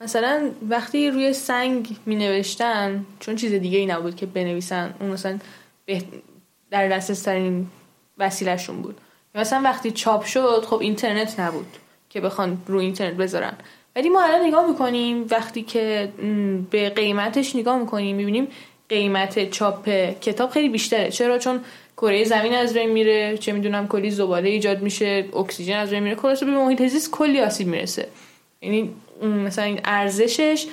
مثلا وقتی روی سنگ می نوشتن چون چیز دیگه ای نبود که بنویسن اون مثلا در دسترس ترین وسیلهشون بود. مثلا وقتی چاپ شد خب اینترنت نبود که بخوان رو اینترنت بذارن. ولی ما الان نگاه می‌کنیم وقتی که به قیمتش نگاه می‌کنیم می‌بینیم قیمت چاپ کتاب خیلی بیشتره. چرا؟ چون کره زمین از بین میره چه می‌دونم کلی زباله ایجاد میشه اکسیژن از بین میره. خلاصه به محیط زیست کلی آسیب می‌رسه. یعنی مثلا ارزشش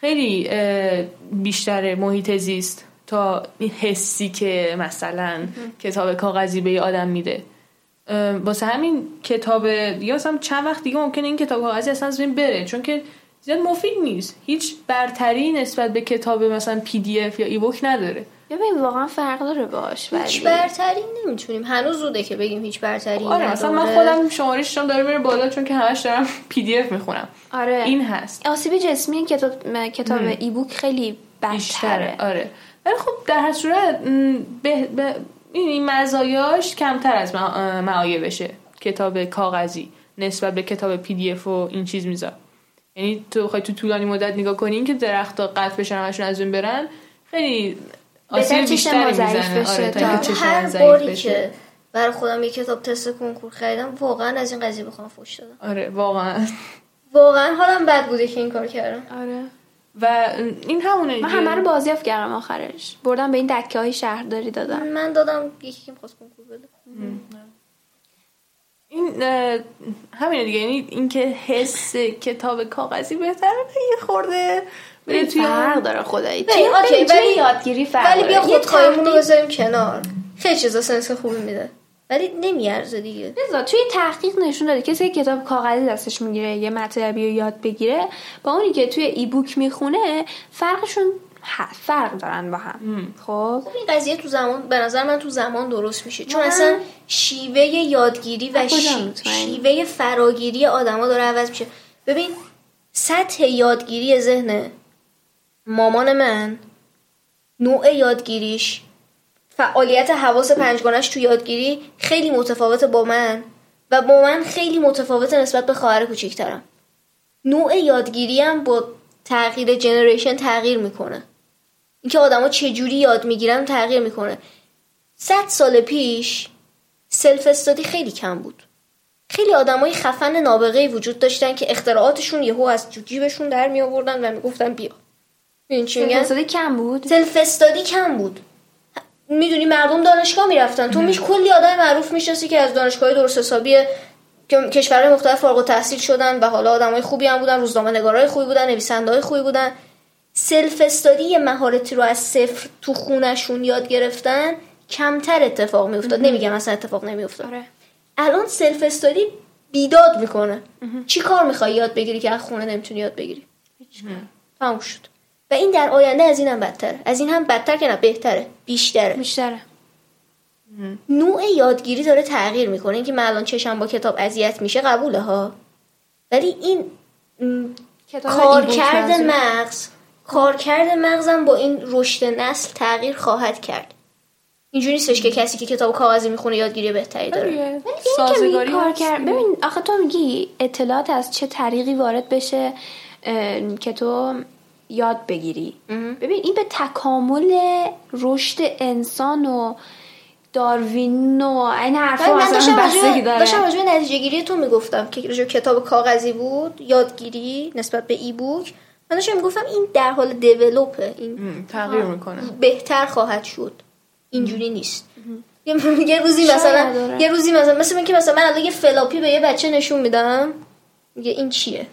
خیلی اه، بیشتر محیط زیست. تا این حسی که مثلا کتاب کاغذی به آدم میده. واسه همین کتاب یا مثلا چند وقت دیگه ممکنه این کتاب کاغذی اصلا از بین بره چون که زیاد مفید نیست. هیچ برتری نسبت به کتاب مثلا PDF یا e-book نداره. ببین واقعا فرق داره باش ولی هیچ برتری نمی‌تونیم. هنوز زوده که بگیم هیچ برتری آره مثلا من نداره. خودم شمارشم داره میره بالا چون که همش دارم PDF می‌خونم. آره. این هست. آسیب جسمی کتاب کتاب e-book خیلی بیشتره بدتره آره. ولی خب در هر صورت به, به این مزایاش کمتر از مع- معایبشه. کتاب کاغذی نسبت به کتاب PDF و این چیز میزا. یعنی تو بخوای تو طولانی مدت نگاه کنی که درختها قطع بشن همشون از بین برن خیلی آسیب بیشتری می‌زنه. آره تا چشم هر باری بشه. که برای خودم یه کتاب تست کنکور خریدم واقعا از این قضیه بخوام فوش دادم. آره واقعا. واقعا حالم بد بوده که این کار کردم. آره. و این همونه من. همه رو بازیافت کردم آخرش. بردم به این دکه های شهرداری دادم. من دادم یکی که می‌خواست کنکور بده. این همینه دیگه. یعنی اینکه حس کتاب کاغذی بهتره یه خورده بره توی فرق داره خدایی. ولی- یادگیری فرق ولی بیا خودخواهیمون رو بذاریم کنار. خیلی چیزا سنس خوبی میده. ولی نمیارزه دیگه. رضا توی تحقیق نشون داده کسی که کتاب کاغذی دستش می‌گیره یه مطلبی رو یاد بگیره با اونی که توی ای بوک می‌خونه فرقشون فرق دارن با هم. خب؟ خب این قضیه تو زمان به نظر من تو زمان درست میشه. چون؟ اصلا شیوه یادگیری و؟ شیوه فراگیری آدما داره عوض میشه. ببین سطح یادگیری ذهن مامان من نوع یادگیریش فعالیت حواس پنجگانش تو یادگیری خیلی متفاوته با من و با من خیلی متفاوته نسبت به خواهر کوچیکترم نوع یادگیری هم با تغییر جنریشن تغییر می‌کنه. اینکه آدما چجوری یاد می‌گیرن تغییر می‌کنه. صد سال پیش سلف استادی خیلی کم بود. خیلی آدمای خفن نابغه وجود داشتن که اختراعاتشون یهو از جیبشون در می آوردن و می‌گفتن بیا. ببین چی میگن؟ کم بود؟ self-study کم بود. می‌دونی مردم دانشگاه می‌رفتن. تو میش کلی آدم معروف می‌شناسی که از دانشگاه درست حسابی که کشورهای مختلف فارغ التحصیل شدن و حالا آدمای خوبی هم بودن روزنامه نگارای خوبی بودن نویسنده خوبی بودن. self-study مهارتی رو از صفر تو خونشون یاد گرفتن کمتر اتفاق میافتاد. نمیگم اصلا اتفاق نمیافتاد. آره. الان self-study بیداد می‌کنه. چی کار می‌خوای یاد بگیری که از خونه نمی‌تونی یاد بگیری؟ تموم شد. و این در آینده از این هم بدتره از این هم بدتر که نه بهتره. بیشتره. بیشتره. نوع یادگیری داره تغییر می‌کنه. اینکه من الان چشم با کتاب اذیت میشه قبوله ها. ولی این کارکرد. مغز کارکرد مغزم با این رشد نسل تغییر خواهد کرد. اینجوری نیستش که کسی که کتاب کاغذی می‌خونه یادگیری بهتری داره. که سازگاری کار کرد. ببین آخه تو میگی اطلاعات از چه طریقی وارد بشه که تو یاد بگیری. ببین این به تکامل رشد انسان و داروین و این حرفا من اصلا داشتم راجع داره. داشتم راجع به نتیجه گیری تو می‌گفتم که راجع کتاب کاغذی بود یادگیری نسبت به ای بوک من داشتم می‌گفتم این در حال دیولوپه این تغییر می‌کنه. بهتر خواهد شد. اینجوری نیست. یه یه روزی مثلا. یه روزی مثلا مثل اینکه مثلا من الان یه فلاپی به یه بچه نشون میدم میگه این چیه؟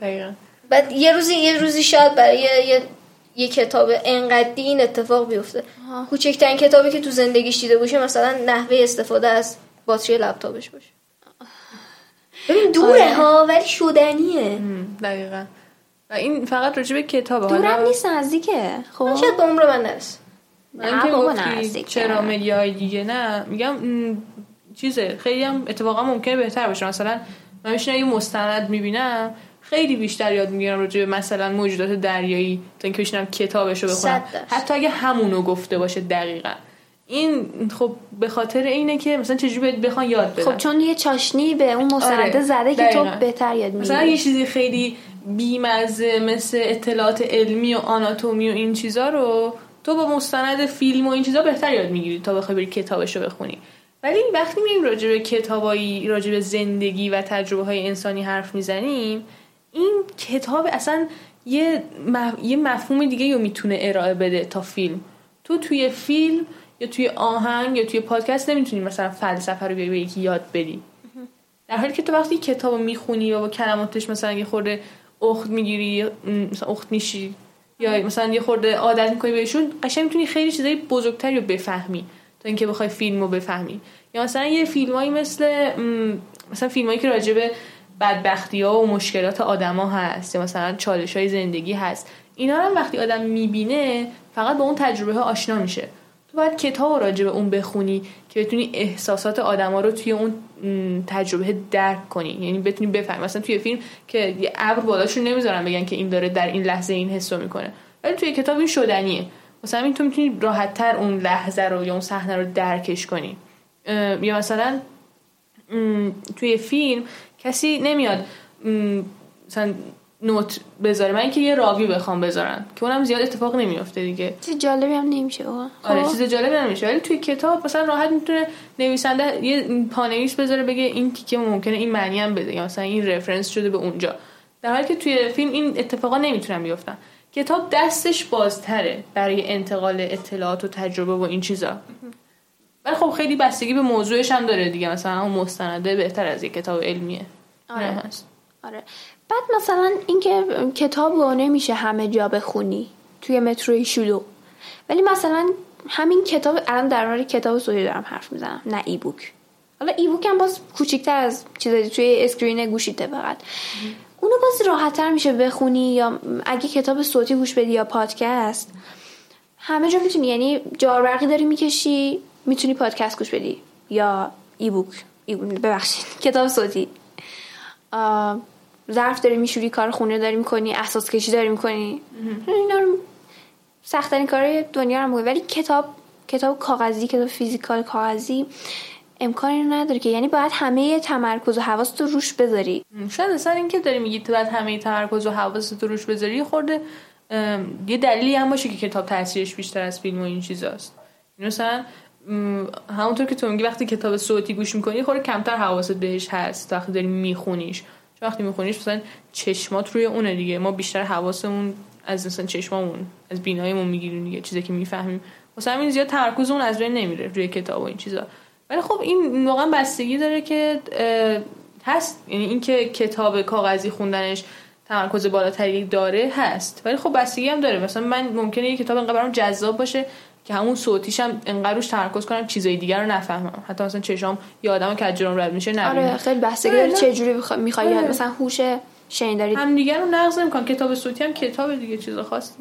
دقیقا. بعد یه روزی یه روزی شاید برای یه, یه, یه کتاب انقدی این اتفاق بیفته. کوچکترین کتابی که تو زندگیش دیده باشه مثلا نحوه استفاده از باتری لپتاپش باشه. ببین دوره آره. ها ولی شدنیه. دقیقا. و این فقط راجع به کتابه دورم نیست نزدیکه خب؟ شاید به عمر من نرسه. من بابا گفتی. چرا مدیاهای دیگه؟ نه میگم چیزه خیلی هم اتفاقا ممکنه بهتر باشه. مثلا من میشینم یه مستند می‌بینم خیلی بیشتر یاد می‌گیرم راجع به مثلا موجودات دریایی تا اینکه بشینم کتابشو بخونم. حتی اگه همونو گفته باشه دقیقا. این خب به خاطر اینه که مثلا چجوری بخوان یاد بدن. خب چون یه چاشنی به اون مستنده آره، زده که تو. بهتر یاد مثلا می‌گیری یه چیزی خیلی بیمزه مثل اطلاعات علمی و آناتومی و این چیزا رو تو با مستند فیلم و این چیزا بهتر یاد می‌گیری تا بخوای بری کتابش رو بخونی. ولی وقتی میریم راجع به کتابایی راجع به زندگی و تجربه های انسانی حرف می‌زنیم این کتاب اصلا یه, مف... یه مفهوم دیگه رو می‌تونه ارائه بده تا فیلم. تو توی فیلم یا توی آهنگ یا توی پادکست نمی‌تونی مثلا فلسفه رو به یکی یاد بدی. در حالی که تو وقتی کتاب می‌خونی و با کلماتش مثلا یه خورده اخت می‌گیری مثلا اخت میشی یا مثلا یه خورده عادت می‌کنی بهشون قشنگ می‌تونی خیلی چیزای بزرگتری رو بفهمی تا اینکه بخوای فیلم رو بفهمی. یا مثلا یه فیلمایی مثل مثلا فیلمایی که راجع به بدبختی ها و مشکلات آدما هست. یا مثلا چالش های زندگی هست. اینا هم وقتی آدم می‌بینه فقط با اون تجربه ها آشنا میشه. تو باید کتاب راجع به اون بخونی که بتونی احساسات آدما رو توی اون تجربه درک کنی. یعنی بتونی بفهمی. مثلا توی فیلم که یه ابر بالاشون نمی‌ذارن بگن که این داره در این لحظه این حسو می‌کنه. ولی توی کتاب این شدنیه. مثلا این تو می‌تونی راحت تر اون لحظه رو یا اون صحنه رو درکش کنی. یا مثلا توی فیلم کسی نمیاد مثلا نوت بذاره. من اینکه یه راوی بخوام بذارن که اونم زیاد اتفاق نمیافته دیگه. چیز جالبی هم نمیشه. آره خب. چیز جالبی نمیشه. ولی توی کتاب مثلا راحت می‌تونه نویسنده یه پانویس بذاره بگه این تیکه ممکنه این معنی هم بده یا مثلا این رفرنس شده به اونجا. در حالی که توی فیلم این اتفاقا نمی‌تونن بیفتن. کتاب دستش بازتره برای انتقال اطلاعات و تجربه و این چیزا. ولی خب خیلی بستگی به موضوعش هم داره دیگه. مثلا اون مستنده بهتر از یه کتاب علمیه. آره. هست. آره. بعد مثلا اینکه کتاب رو نمیشه همه جا بخونی توی متروی شلوغ ولی مثلا همین کتاب الان در مورد کتاب صوتی دارم حرف می‌زنم نه e-book حالا e-book هم باز کوچیکتر از چیزایی توی screen گوشیته فقط. اونو باز راحتتر میشه بخونی یا اگه کتاب صوتی گوش بدی یا پادکست همه جا می‌تونی. یعنی جاروبرقی داری می‌کشی می‌تونی پادکست گوش بدی یا e-book؟ ای ببخشید. کتاب صوتی ظرف داری میشوری کار خونه داری می‌کنی احساس کشی داری می‌کنی. اینا رو سختترین کار دنیا رو ولی کتاب کتاب کاغذی کتاب فیزیکال کاغذی امکانی رو نداره که. یعنی باید همه تمرکز و حواس تو روش بذاری. شاید اصلا این که داری میگی تو باید همه تمرکز و حواس تو روش بذاری خورده یه دلیلی هم باشه که کتاب تاثیرش بیشتر از فیلم و این چیزاست. یعنی مثلا همونطور که تو میگی وقتی کتاب صوتی گوش می‌کنی خورده کمتر حواست بهش هست. وقتی داری میخونیش. چون وقتی میخونیش مثلا چشمات روی اونه دیگه. ما بیشتر حواسمون از مثلا چشمامون از بیناییمون می‌گیریم دیگه. چیزی که می‌فهمیم. واسه همین زیاد تمرکزمون از بین نمیره روی کتاب و این چیزا. ولی خب این واقعا بستگی داره که هست. یعنی اینکه کتاب کاغذی خوندنش تمرکز بالاتری داره هست. ولی خب بستگی هم داره. مثلا من ممکنه یه کتاب انقدر برام جذاب باشه که همون صوتیش هم انقدر روش تمرکز کنم چیزای دیگر رو نفهمم. حتی مثلا چشام یه آدم که از جلوم رد میشه نبینم. آره خیلی آره، داره نه. چه جوری بخوا- می‌خوای آره. مثلا هوش شنیداری هم دیگر رو نقض نمی‌کنم. کتاب صوتی هم کتاب دیگه چیز خاصی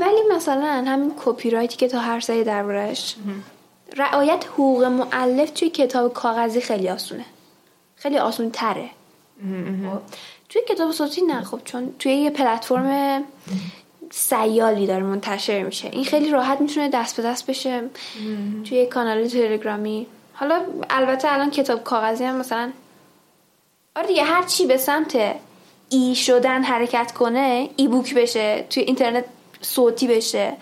ولی مثلا همین کپی رایتی که تو هر سری دربارش رعایت حقوق معلف توی کتاب کاغذی خیلی آسونه. خیلی آسون تره توی کتاب صوتی نه خب چون توی یه پلتفرم سیالی داره منتشر میشه. این خیلی راحت می‌تونه دست به دست بشه توی کانال تلگرامی. حالا البته الان کتاب کاغذی هم مثلا آره دیگه هر چی به سمت ای شدن حرکت کنه ای بوک بشه توی اینترنت صوتی بشه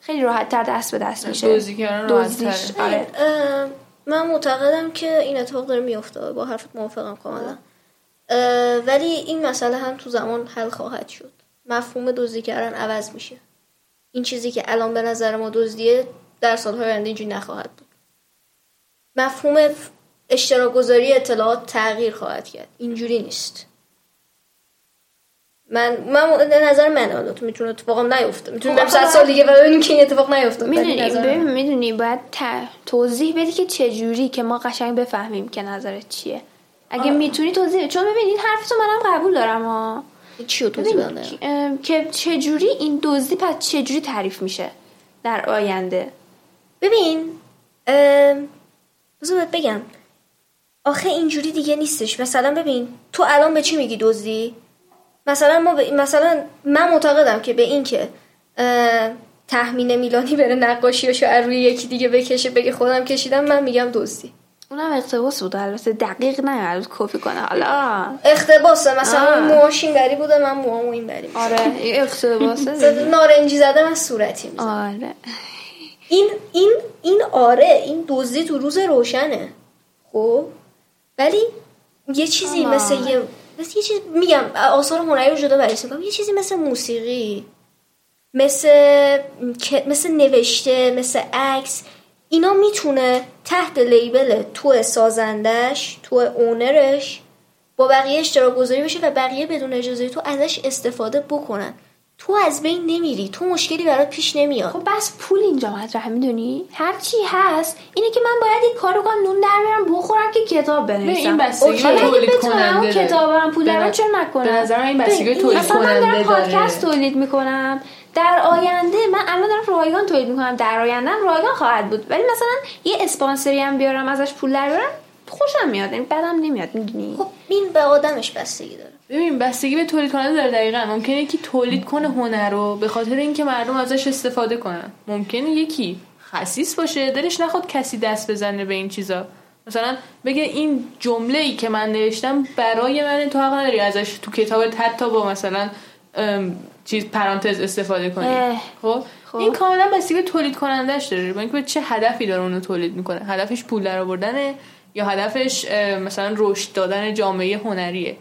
خیلی راحت تر دست به دست میشه. کردن راحت تره. آره. اه، من معتقدم که این اتفاق داره میفته با حرفت موافقم کاملا. ولی این مسئله هم تو زمان حل خواهد شد. مفهوم دزدی کردن عوض میشه. این چیزی که الان به نظر ما دزدیه در سالهای آینده اینجوری نخواهد بود. مفهوم اشتراک گذاری اطلاعات تغییر خواهد کرد. اینجوری نیست. من من نظر من حالا تو می‌تونه اتفاقم نیفته. می‌تونه خب، بریم صد آخه سال دیگه ببینیم که این اتفاق نیفته. می‌دونی می‌دونی باید ت- توضیح بدی که چه جوری که ما قشنگ بفهمیم که نظرت چیه. اگه می‌تونی توضیح چون ببین این حرف تو منم قبول دارم ها. چی رو توضیح ام، که چه جوری این دزدی پس چه جوری تعریف میشه در آینده؟ ببین بذار بگم. آخه اینجوری دیگه نیستش. مثلا ببین تو الان به چی میگی دزدی؟ مثلا ما به- مثلا من معتقدم که به این که اه، تحمین میلانی بره نقاشیاشو از روی یکی دیگه بکشه بگه خودم کشیدم من میگم دزدی. اونم اقتباس بود البته دقیق نه کپی کنه. حالا اقتباسه مثلا موهاش این بری بوده من موهام این بری آره اقتباسه نارنجی زدم از صورتی می‌زنم آره. این این این آره این دزدی تو روز روشنه. خب؟ ولی یه چیزی آه. مثل یه مثل یه چیز میگم آثار هنری رو جدا بررسی می‌کنم یه چیزی مثل موسیقی مثل مثل نوشته مثل عکس اینا می‌تونه تحت لیبل تو سازندش تو اونرش با بقیه اشتراک گذاری بشه و بقیه بدون اجازه تو ازش استفاده بکنن. تو از بین نمیری تو مشکلی برات پیش نمیاد. خب بس پول اینجا مطرح می‌دونی؟ هر چی هست اینه که من باید این کارو کنم نون در بیارم بخورم که کتاب بنویسم این بستگی تولید بتونم کننده داره. کتابم پول ن- چرا نکنم؟ به نظر این بستگی به ببین، تولید مثلا من دارم کننده پادکست داره تولید می‌کنم. در آینده من الان دارم رایگان تولید می‌کنم در آینده رایگان خواهد بود. ولی مثلا یه اسپانسری هم بیارم ازش پول در بیارم خوشم میاد یعنی بدم نمیاد می‌دونی؟ خب این به آدمش بستگی داره. ببین بستگی به تولید کننده داره دقیقا. ممکنه یکی تولید کنه هنر رو به خاطر اینکه مردم ازش استفاده کنن. ممکنه یکی خصیص باشه دلش نخواد کسی دست بزنه به این چیزا. مثلا بگه این جمله ای که من نوشتم برای من تو حق نداری ازش تو کتابت حتی با مثلا چیز پرانتز استفاده کنی. خب؟ خب. این کاملا بستگی به تولید کنندش داره. با اینکه به چه هدفی داره اونو تولید می‌کنه. هدفش پول در آوردنه یا هدفش مثلا رشد دادن جامعه هنریه.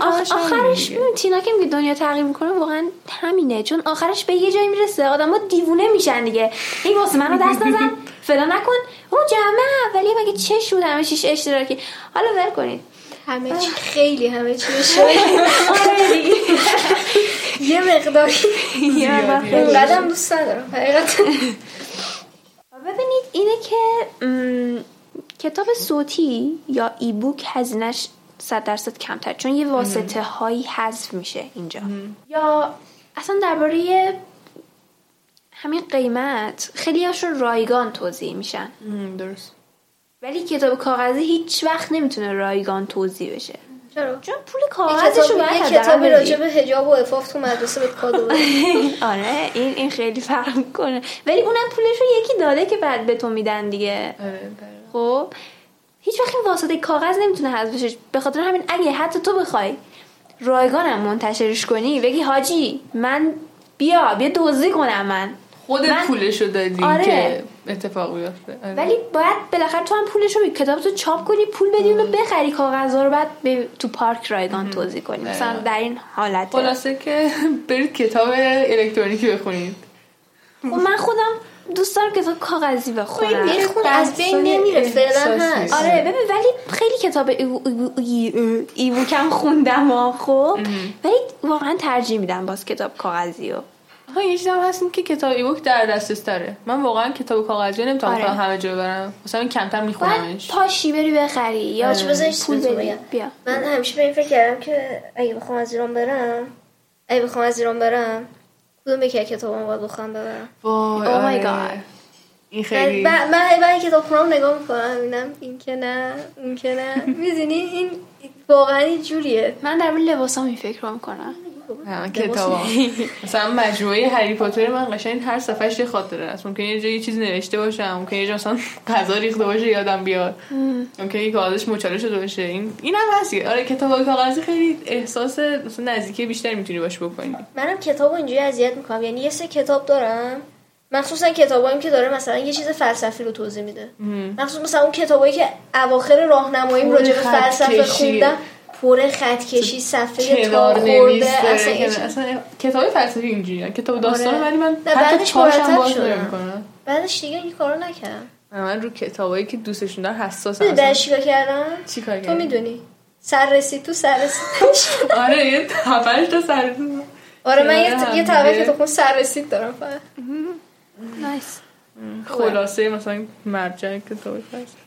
آخ- آخرش تینا که میگه دنیا تغییر می‌کنه واقعا همینه. چون آخرش به یه جایی می‌رسه. آدما دیوونه میشن دیگه. این واسه منو دست نزن. فلا نکن. او جمع ولی مگه چه شد همه چیش اشتراکی. حالا ول کنید. همه چی خیلی همه چی آره دیگه. یه مقداری. اونقدر دوست ندارم حقیقتا. ببینید اینه که کتاب صوتی یا ای بوک هزینهش صد درصد کمتر چون یه واسطه هایی حذف میشه اینجا. یا اصلا درباره همین قیمت خیلی هاشون رایگان توضیح میشن. درست. ولی کتاب کاغذی هیچ وقت نمی‌تونه رایگان توضیح بشه. چرا چون پول یه کاغذش رو کتاب باید یه کتابی. راجع به حجاب و عفاف تو مدرسه بهت کادو آره این این خیلی فرق می‌کنه ولی اونم پولش رو یکی داده که بعد به تو میدن دیگه آره دقیقاً. خب هیچ وقت این واسطه کاغذ نمی‌تونه حذف بشه به خاطر همین اگه حتی تو بخوای رایگانم منتشرش کنی بگی حاجی من بیا بیا دزدی کنم من خودت من- پولشو دادی آره. که اتفاق بیفته. آره. ولی باید بالاخره تو هم پولش رو کتاب تو چاپ کنی پول بدی اونو بخری کاغذ رو بعد به تو پارک رایگان توزیع کنی. مثلا دقیقا. در این حالت. خلاصه که برید کتاب الکترونیکی بخونید. خب من خودم دوست دارم کتاب کاغذی بخونم. بخون از بین نمیره فعلا. هست. آره ببین ولی خیلی کتاب e-bo- e-bo- e- e-book م خوندم ها خب. ولی واقعا ترجیح میدم باز کتاب کاغذی رو آها یه چیزی هم هست این که کتاب ایبوک در دسترس داره من واقعا کتاب کاغذی نمی‌تونم آره. همه جا ببرم مثلا این کمتر میخونمش پاشی بری بخری یا آره. بذارش پول بدی. بیا من همیشه به این فکر کردم که اگه بخوام از ایران برم اگه بخوام از ایران برم کدوم یکی از کتابام باید بخوام ببرم وای my آره. God. این من خیلی من من کتاب خونم نگاه می‌کنم می‌بینم این که نه اون که نه می‌دونی این واقعا این جوریه من در مورد لباسام این فکر رو می‌کنم کتابا. مثلا مجموعه هری پاتر من قشنگ هر صفحهش یه خاطره است. ممکنه یه جایی یه چیزی نوشته باشم ممکنه یه جا مثلا غذا ریخته باشه یادم بیاد. ممکنه یه کاغذش مچاله شده باشه. این این هم هست. آره کتاب کاغذی خیلی احساس مثلا نزدیکی بیشتری می‌تونی باش بکنی. منم کتاب اینجوری اذیت می‌کنم. یعنی یه سه کتاب دارم. مخصوصا کتابایی که داره مثلا یه چیز فلسفی رو توضیح میده. مخصوصا مثلا اون کتابایی که اواخر راهنماییم راجع به خط فلسفه. خوندم. پر خط کشی صفحه تا خورده اصلا اصلا کتاب فلسفی اینجوریه. کتاب داستان آره. ولی من حتی مرتب باز. نمی‌کنم. بعدش دیگه این کارو نکردم. من رو کتابایی که دوستشون دارم حساسم می‌دونی. بعدش چیکار کردم؟ چی کار تو؟ می‌دونی. سر رسید تو سر رسید. آره یه هفتش تا سر آره من یه یه. طبقه کتاب خون سر رسید دارم فقط. نایس خلاصه مثلا مرجع کتاب فلسفی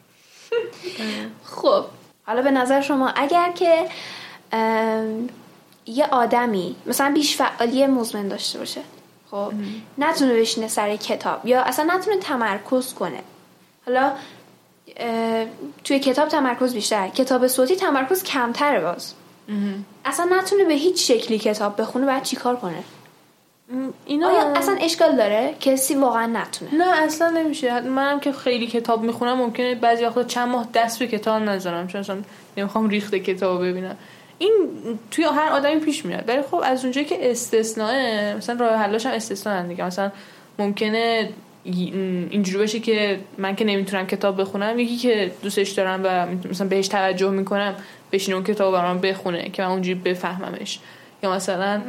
خب. حالا به نظر شما اگر که یه آدمی مثلا بیش فعالی مزمن داشته باشه خب نتونه بشینه سر کتاب یا اصلا نتونه تمرکز کنه. حالا توی کتاب تمرکز بیشتر کتاب صوتی تمرکز کمتره باز. اصلا نتونه به هیچ شکلی کتاب بخونه باید چیکار کنه؟ اینا آیا اصلا اشکال داره کسی واقعا نتونه؟ نه اصلا نمیشه. منم که خیلی کتاب می‌خونم ممکنه بعضی وقتا چند ماه دست به کتاب نذارم. چون اصلا نمی‌خوام ریخته کتاب ببینم. این توی هر آدمی پیش میاد. ولی خب از اونجایی که استثناء مثلا راه حلاش هم استثناء دیگه. مثلا ممکنه اینجوری باشه که من که نمی‌تونم کتاب بخونم یکی که دوستش دارم و مثلا بهش توجه می‌کنم بشینه اون کتاب برام بخونه که من اونجوری بفهممش. یا مثلا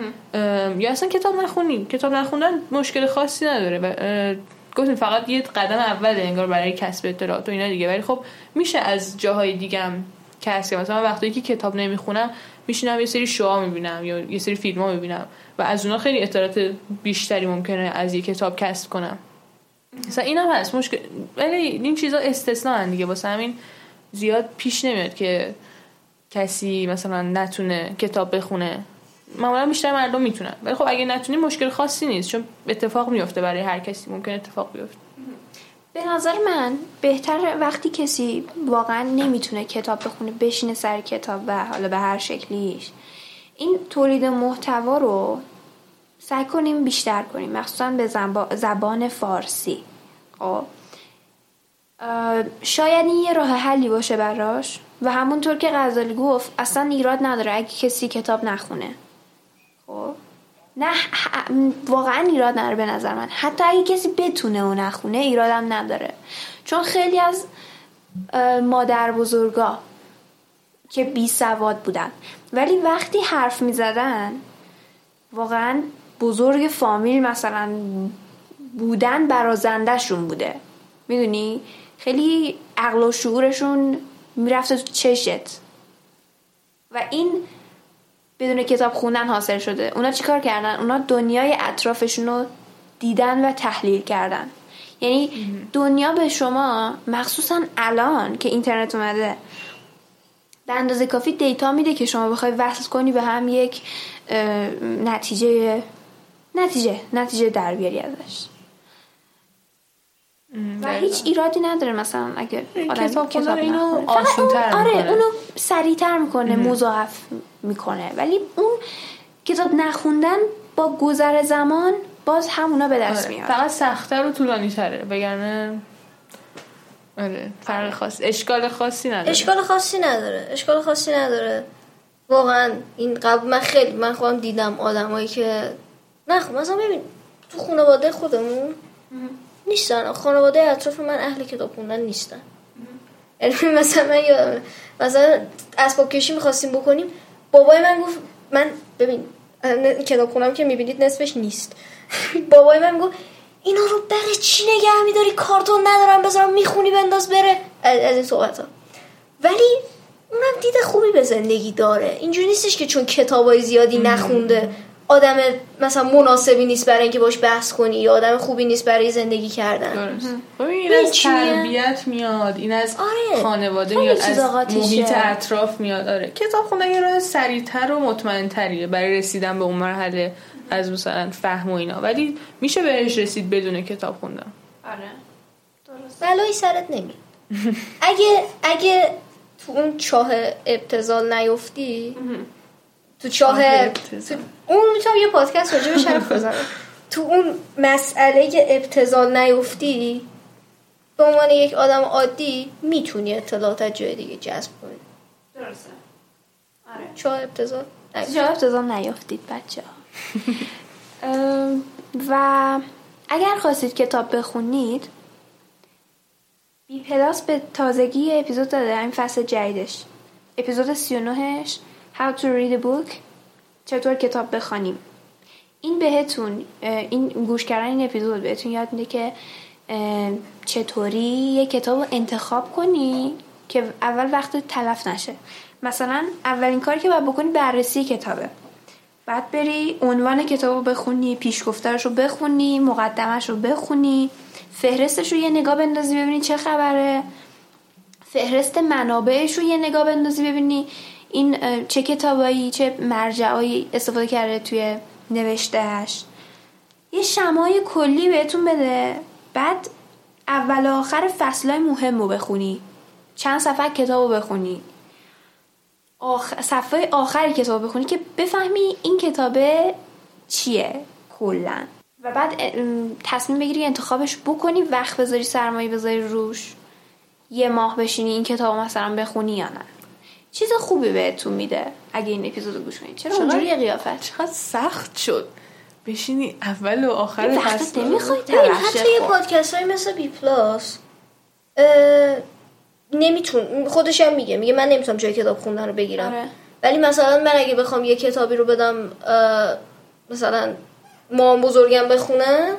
یا اصلا کتاب نخونی. کتاب نخوندن مشکل خاصی نداره و گفتیم فقط یه قدم اوله انگار برای کسب اطلاعات و اینا دیگه. ولی خب میشه از جاهای دیگه هم کسب مثلا وقتی که کتاب نمی‌خونم میشینم یه سری شوها می‌بینم یا یه سری فیلم ها می‌بینم و از اونا خیلی اطلاعات بیشتری ممکنه از یه کتاب کسب کنم. مثلا این هم هست. مشکل ولی این چیزا استثنا دیگه. واسه همین زیاد پیش نمیاد که کسی مثلا نتونه کتاب بخونه. معمولا بیشتر مردم می‌تونن. ولی خب اگه نتونی مشکل خاصی نیست چون اتفاق میفته برای هر کسی. ممکن اتفاق بیفته. به نظر من بهتر وقتی کسی واقعا نمی‌تونه کتاب بخونه بشینه سر کتاب و حالا به هر شکلیش این تولید محتوا رو سعی کنیم بیشتر کنیم. مخصوصا به زبان فارسی. خب. شاید این یه راه حلی باشه براش. و همونطور که غزالی گفت اصلا ایراد نداره اگه کسی کتاب نخونه. خب؟ نه واقعا ایراد نداره به نظر من. حتی اگه کسی بتونه و نخونه ایرادم نداره. چون خیلی از مادر بزرگا که بی سواد بودن. ولی وقتی حرف می زدن واقعا بزرگ فامیل مثلا بودن برازندهشون بوده. می‌دونی؟ خیلی عقل و شعورشون می‌رفته تو چشت. و این بدون کتاب خوندن حاصل شده. اونا چیکار کردن؟ اونا دنیای اطرافشون رو دیدن و تحلیل کردن. یعنی دنیا به شما مخصوصا الان که اینترنت اومده به اندازه کافی دیتا میده که شما بخوای وصل کنی به هم یک نتیجه نتیجه نتیجه در بیاری ازش. و هیچ ایرادی نداره مثلا اگه آدم کتاب کتاب اینو آسون‌تر اون- آره می‌کنه. اونو سریعتر می‌کنه مضاعف می‌کنه. ولی اون کتاب نخوندن با گذر زمان باز همونا به دست آره. میاد. فقط سختتر و طولانی تره وگرنه آره فرق خاص اشکال خاصی نداره. اشکال خاصی نداره. اشکال خاصی نداره. واقعا این قبل من خیلی من خودم دیدم آدمایی که نه خب مثلا ببین تو خانواده خودمون نیستن. خانواده اطراف من اهل کتاب خوندن نیستن. یعنی مثلا من یادمه مثلا اسباب کشی می‌خواستیم بکنیم بابای من گفت من ببین کتاب خونم که می‌بینید نصفش نیست. بابای من گفت اینا رو برای چی نگه میداری؟ کارتون ندارم بذارم می‌خونی بنداز بره. از از این صحبت ها. ولی اونم دید خوبی به زندگی داره. اینجوری نیستش که چون کتابای زیادی نخونده. آدم مثلا مناسبی نیست برای اینکه باش بحث کنی یا آدم خوبی نیست برای زندگی کردن. درست. خب این از؟ تربیت میاد این از آره. خانواده میاد از. محیط اطراف میاد. آره. کتاب خوندن یه راه سریعتر و مطمئن تریه برای رسیدن به اون مرحله از مثلا فهم و اینا. ولی میشه بهش رسید بدون کتاب خوندن. آره. بلایی سرت نمی اگه اگه تو اون چاه ابتزال نیفتی تو چاه چاه. تو- اون می‌تونم یه پادکست راجع بهش حرف بزنم. تو اون مسئله ابتزال نیفتی به عنوان یک آدم عادی می‌تونی اطلاعات از جای دیگه جذب کنی. درسته. آره. چاه ابتزال نیفتی. جا افتضام نیافتید بچه و اگر خواستید کتاب بخونید بی پلاس به تازگی اپیزود داده. همین فصل جدیدش. اپیزود 39 ش How to read a book? چطور کتاب بخوانیم؟ این بهتون این گوش کردن این اپیزود بهتون یاد میده که چطوری یه کتاب رو انتخاب کنی که اول وقت تلف نشه. مثلا اولین کاری که باید بکنی بررسی کتابه. بعد بری عنوان کتاب رو بخونی پیشگفترش رو بخونی مقدمش رو بخونی فهرستش رو یه نگاه بندازی ببینی چه خبره. فهرست منابعش رو یه نگاه بندازی ببینی. این چه کتابایی چه مرجعایی استفاده کرده توی نوشتهش یه شمای کلی بهتون بده. بعد اول آخر فصلهای مهم رو بخونی. چند صفحه کتاب رو بخونی. آخ... صفحه آخر کتاب بخونی که بفهمی این کتابه چیه کلا. و بعد تصمیم بگیری انتخابش بکنی وقت بذاری سرمایه بذاری روش. یه ماه بشینی این کتاب مثلا بخونی یا نه. چیز خوبی بهتون میده اگه این اپیزودو گوش کنید؟ چرا اونجوری قیافت؟ چقدر سخت شد. بشینی اول و آخر فصل نمی‌خوای حتی یه. پادکست های مثل بی پلاس نمیتون خودش هم میگه. میگه من نمی‌تونم جای کتاب خوندن رو بگیرم. آره. ولی مثلا من اگه بخوام یه کتابی رو بدم اه، مثلا ما بزرگم بخونن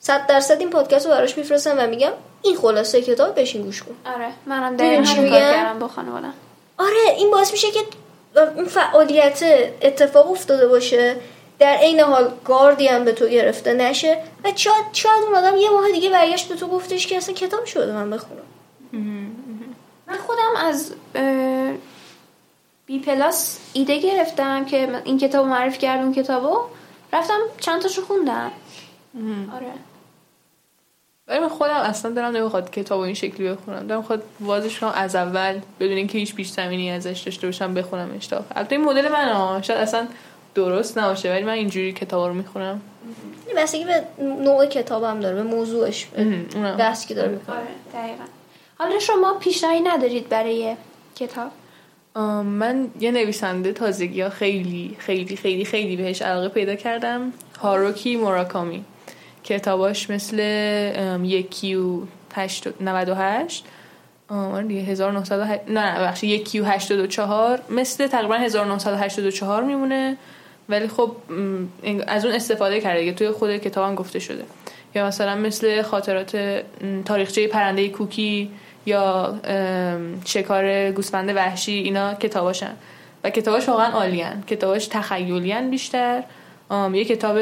صد درصد این پادکست رو براش میفرستم و میگم این خلاصه کتاب بشین گوش کن. آره. منم می‌دونی دقیقا چی همین کار میگم؟ کردم با خانوادم. آره این باعث میشه که اون فعالیت اتفاق افتاده باشه. در عین حال گاردی هم به تو گرفته نشه. و شاید شاید اون آدم یه ماه دیگه برگشت به تو گفتش که اصلا کتاب شده من بخونم. من خودم از بی پلاس ایده گرفتم که این کتاب معرفی کرد اون کتابو. رفتم چند تاشو خوندم. آره. ولی من خودم اصلا دارم نمی‌خواد کتاب این شکلی بخونم. دارم خود وازش کنم از اول بدون اینکه هیچ پیش زمینی ازش داشته باشم بخونم اشتاق البته این مدل من ها شاید اصلا درست نباشه ولی من اینجوری کتاب رو می‌خونم. بستگی به نوع کتاب هم داره به موضوعش. بحث که داره. می‌کنه آره دقیقا. حالا شما پیشنهادی ندارید برای کتاب؟ من یه نویسنده تازگی ها خیلی خیلی خیلی خیلی بهش علاقه پیدا کردم. هاروکی موراکامی. کتاباش مثل یکی و هشت- 98 آم، آره دیگه 1908 نه نه بخشی یکی و 84 مثل تقریبا 1984 میمونه. ولی خب از اون استفاده کرده دیگه. توی خود کتابم گفته شده. یا مثلا مثل خاطرات تاریخچه پرنده کوکی یا شکار گوسفند وحشی اینا کتاباشن. و کتاباش واقعا عالیان کتاباش تخیلیان بیشتر. یه کتاب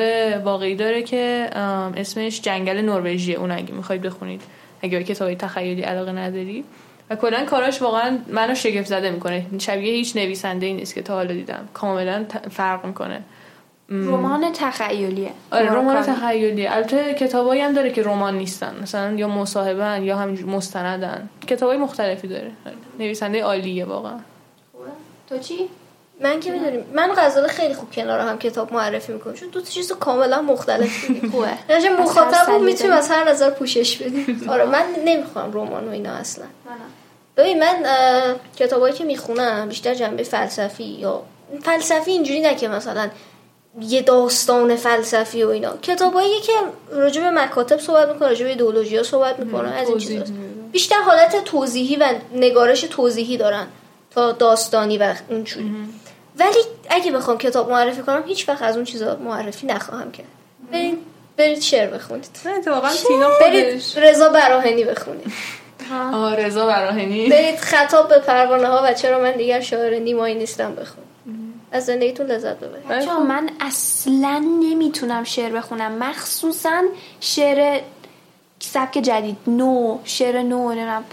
واقعی داره که اسمش جنگل نروژیه. اون اگه می‌خواید بخونید. اگه به کتابای تخیلی علاقه نداری. و کلا کاراش واقعا منو شگفت زده می‌کنه. شبیه هیچ نویسنده ای نیست که تا حالا دیدم. کاملا فرق می‌کنه. رمان تخیلیه. آره رمان کامل. تخیلی البته کتابایی هم داره که رمان نیستن. مثلا یا مصاحبن یا هم مستندن. کتابای مختلفی داره. نویسنده عالیه واقعا. تو چی؟ من که می‌دونیم من غزاله خیلی خوب کنار هم کتاب معرفی می‌کنم. چون دو تا چیز کاملا مختلف خوبه. از هر مخاطب سلیقه‌ای. می‌تونیم از هر نظر پوشش بدیم. آره من نمی‌خوام رمان و اینا اصلا. ببین من کتابایی که می‌خونم بیشتر جنبه فلسفی یا فلسفی اینجوری نه که مثلا یه داستان فلسفی و اینا. کتابایی که راجع به مکاتب صحبت می‌کنه راجع به ایدئولوژی ها صحبت می‌کنه از این چیزاست میده. بیشتر حالت توضیحی و نگارش توضیحی دارن تا داستانی و اونجوری ولی اگه بخوام کتاب معرفی کنم هیچ وقت از اون چیزا معرفی نخواهم کرد. برید برید شعر بخونید. اتفاقا تینا برید رضا براهنی بخونید. آه. رضا براهنی. برید خطاب به پروانه ها و چرا من دیگر شاعر نیمایی نیستم بخون از زندگیتون لذت ببرید. بچه‌ها، من اصلا نمی‌تونم شعر بخونم. مخصوصا شعر سبک جدید. نو شعر نو نمی‌دونم.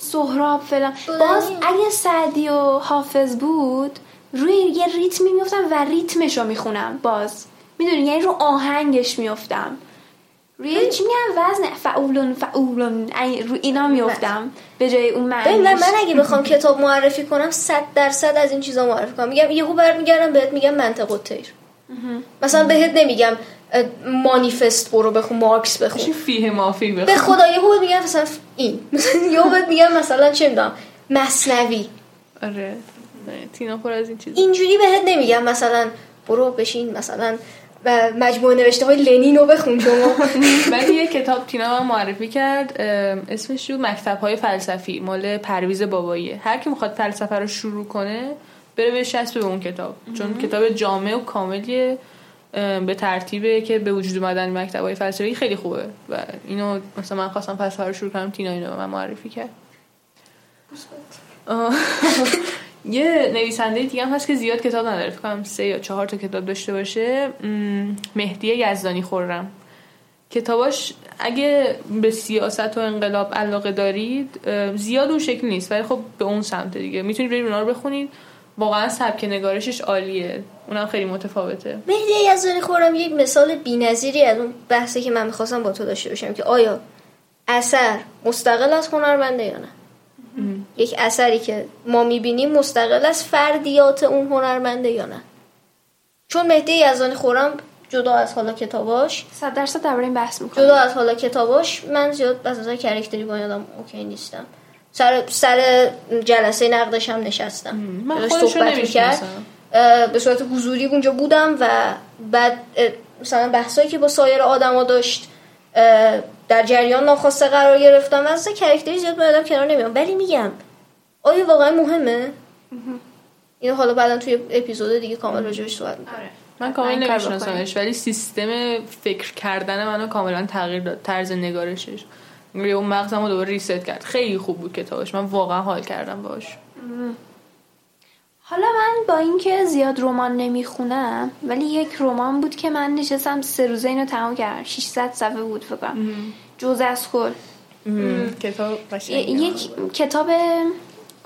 سهراب فلان. باز اگه سعدی و حافظ بود روی یه ریتمی میفتم و ریتمش رو می‌خونم باز. می‌دونی؟ یعنی رو آهنگش میفتم روی چی میگم؟ وزن. فعولون فعولون رو اینا میفتم به جای اون ببین من, معنیش من اگه بخوام کتاب معرفی کنم صد درصد از این چیزا معرفی کنم. میگم یهو برمیگردم بهت میگم منطق الطیر مثلا بهت نمیگم مانیفست برو بخون مارکس بخون. چی فیه مافی به بخون خدا یهو میگم مثلا این. یهو بهت میگم مثلا چه می‌دونم مصنوی. آره تینا پر از این چیز اینجوری بهت نمیگم مثلا برو بشین مثلا و مجموعه نوشته های لنین رو بخون شما. ولی یه کتاب تینا من معرفی کرد اسمش بود مکتب های فلسفی مال پرویز باباییه. هر کی می‌خواد فلسفه رو شروع کنه بره بچسبه به اون کتاب. چون کتاب جامع و کاملیه. ام، به ترتیبه که به وجود اومدن مکتب های فلسفی خیلی خوبه. و اینو مثلا من خواستم فلسفه رو شروع کنم تینا اینو به من معرفی کرد. یه نویسنده دیگه هم هست که زیاد کتاب نداره. فکر کنم سه یا چهار تا کتاب داشته باشه. مهدی یزدانی خورم. کتاباش اگه به سیاست و انقلاب علاقه دارید زیاد اون شکل نیست. ولی خب به اون سمت دیگه. می‌تونید برید اونا رو بخونید. واقعا سبک نگارشش عالیه. اونم خیلی متفاوته. مهدی یزدانی خورم یک مثال بی‌نظیری از اون بحثی که من می‌خواستم با تو داشته باشم که آیا اثر مستقل از هنرمنده یا نه؟ یک اثری که ما می‌بینیم مستقل از فردیات اون هنرمنده یا نه؟ چون مهدی یزدانی خورم جدا از حالا کتاباش صد درصد درباره این بحث می‌کنم. جدا از حالا کتاباش من زیاد از نظر کرکتری با این آدم اوکی نیستم. سر سر جلسه نقدش هم نشستم. من جلوش خودش رو صحبت می‌کرد. نمی‌شناسم به صورت حضوری اونجا بودم و بعد مثلا بحثایی که با سایر آدما داشت در جریان ناخواسته قرار گرفتم و از کرکتری زیاد میادم کنار نمیام. ولی میگم آیا واقعا مهمه؟ اینو حالا بعدا توی اپیزود دیگه کامل راجبش صحبت می‌کنم آره. من کاملا نمیشناسمش ولی سیستم فکر کردن منو کاملا تغییر داد طرز نگارشش. یه اون مغزمو دوباره ریست کرد. خیلی خوب بود کتابش. من واقعا حال کردم باش حالا من با اینکه زیاد رمان نمی‌خونم ولی یک رمان بود که من نشستم سه روزه اینو تمام کردم. 600 صفحه بود فکر کنم. جوز از خل کتاب. یک کتاب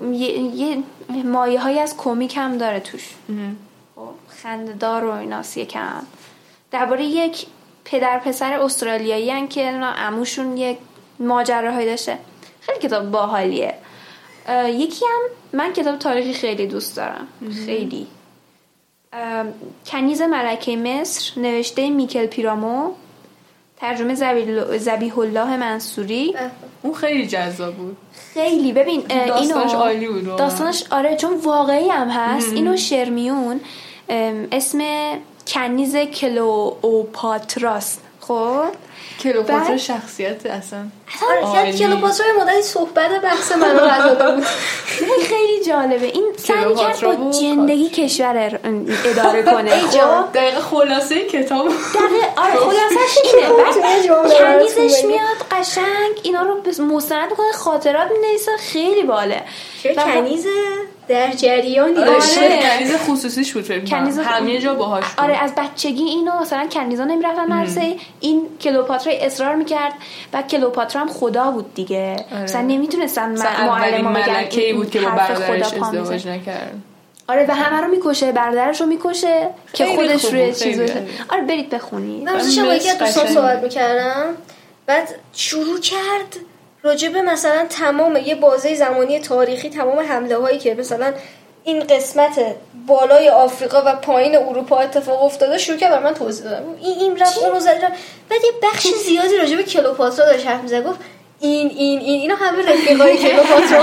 یه, یه مایه های از کمیک هم داره توش. خب، خندهدار و ایناست یکم. درباره یک پدر پسر استرالیایی هن که عموشون یک ماجراهایی داشته. خیلی کتاب باحالیه. یکی هم من کتاب تاریخی خیلی دوست دارم. خیلی. کنیز ملکه مصر نوشته میکل پیرامو ترجمه زبیح الله منصوری. اون خیلی جذاب بود. خیلی. ببین داستانش اینو عالی بود. داستانش آره چون واقعی هم هست. اینو شرمیون اسم کنیز کلوپاتراست خب؟ کلوپاترا بعد- شخصیت اصلا. آره عالی. یاد کلوپاترا یه مدتی صحبت بحث من رو نداده بود. خیلی خیلی جالبه. این سعی کرد با بود. زندگی کشور ار- اداره کنه. خب؟ دقیقه خلاصه کتاب. دقیقه آره خلاصش اینه. بعد جمله براتون کنیزش بگم. میاد قشنگ اینا رو مستند می‌کنه خاطرات می‌نویسه خیلی باله. چه و- کنیز در جریانی آره داشته کنیز خصوصیش بود فکر کنم کنیز- همه جا باهاش بود. آره از بچگی اینو مثلا کنیزا نمی‌رفتن مدرسه این کلوپاترا اصرار می‌کرد و کلوپاترا هم خدا بود دیگه آره. مثلا نمی‌تونستن معلم ملکه ای بود که با برادرش ازدواج. نکرد آره و همه رو می‌کشه برادرش رو می‌کشه که خودش روی چیز. آره برید بخونید من با یکی از دوستان. صحبت می‌کردم بعد شروع کرد راجبه مثلا تمام یه بازه زمانی تاریخی تمام حمله هایی که مثلا این قسمت بالای آفریقا و پایین اروپا اتفاق افتاده شروع کرد بر من توضیح دادم. این این رفت اون رو زد رفت. بعد یه بخش زیادی راجبه کلوپاترا داشت حرف می‌زد گفت این این این اینا همه رفیقای کلوپاترا.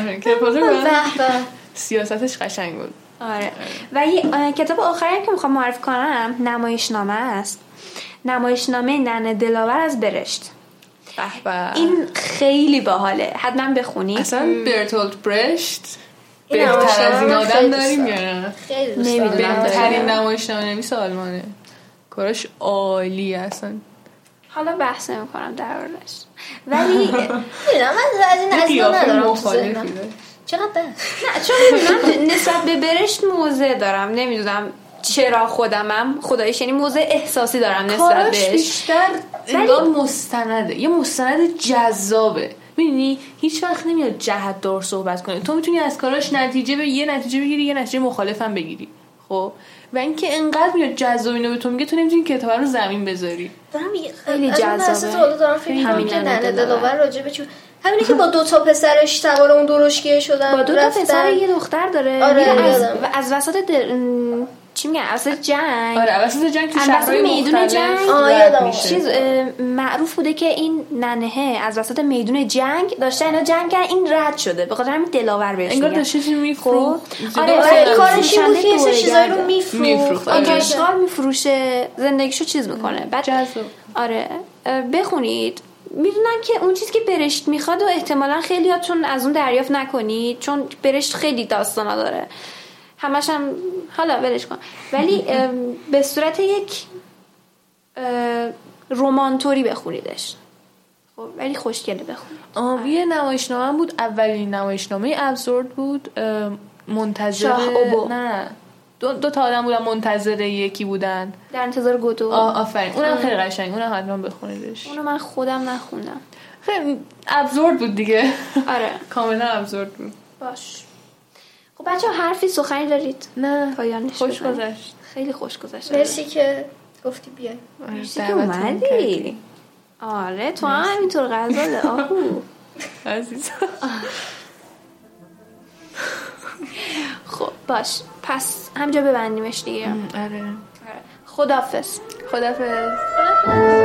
آره به به سیاستش قشنگ بود. آره. و یه کتاب آخری هم که می‌خوام معرفی کنم نمایشنامه است. نمایشنامه ننه دلاور از برشت. به به. این خیلی باحاله حتما بخونید اصلا برتولد برشت بهتر از این آدم داریم. یا نه خیلی دوست نمی‌دونم. دارم. بهترین داریم. نمایشنامه نویس آلمانه کارش عالی اصلا حالا بحث نمی‌کنم دربارش ولی می‌دونم من از این قیافه ندارم. چقدر نه چون من نسبت به برشت موزه دارم نمی‌دونم چرا خودمم؟ خدایش یعنی موزه احساسی دارم نسبت بهش. بیشتر انگار مستنده. یه مستند جذابه. می‌دونی؟ هیچ وقت نمیاد جهت دار صحبت کنه. تو می‌تونی از کاراش نتیجه به یه نتیجه بگیری یه نتیجه مخالفم بگیری. خب؟ و اینکه انقدر میاد جذاب اینو به تو میگه تو نمی‌تونی کتاب رو زمین بذاری. خیلی جذابه. همین ننه دلاور. راجبه چون همینه که با دو تا پسرش سوار اون درشکیه شدن با دو تا. پسر یه دختر داره. آره، از, از وسط در... چی میگن؟ از وسط جنگ. آره وسط جنگ تو شهرهای میدون جنگ؟ چیز معروف بوده که این ننهه از وسط میدون جنگ داشته اینا جنگ کردن. این رد شده. به خاطر همین دلاور بهش انگار داشته چیزی میفروخت. خب. آره، آره کارش این بود که چیزایی رو. میفروخت. آره. آره. آره. اشغال میفروشه زندگیشو چیز می‌کنه. بعد جذاب. آره. بخونید. می‌دونن که اون چیزی که برشت می‌خواد و احتمالا خیلی چون از اون دریافت نکنید چون برشت خیلی داستانا داره. همش هم حالا ولش کن. ولی به صورت یک اه، رمانتوری بخونیدش. خب ولی خوشگله بخونید یه نمایشنامه بود. اولین نمایشنامه ابزورد بود. منتظر شاه اوبو. نه. دو, دو تا آدم بودن منتظر یکی بودن. در انتظار گودو آه آفرین. اونم خیلی قشنگ. اونم حتما بخونیدش. اونو من خودم نخوندم. خیلی ابزورد بود دیگه. آره. کاملا ابزورد بود. باش. بچه حرفی سخنی دارید. نه پایانش خوش. گذشت. خیلی خوش گذشت. مرسی که گفتی بیای. آره، مرسی که اومدی. آره تو هم همینطور غزاله آهو. عزیز خب باش. پس همجا ببندیمش دیگه. آره. خدافز خدافظ خدافظ.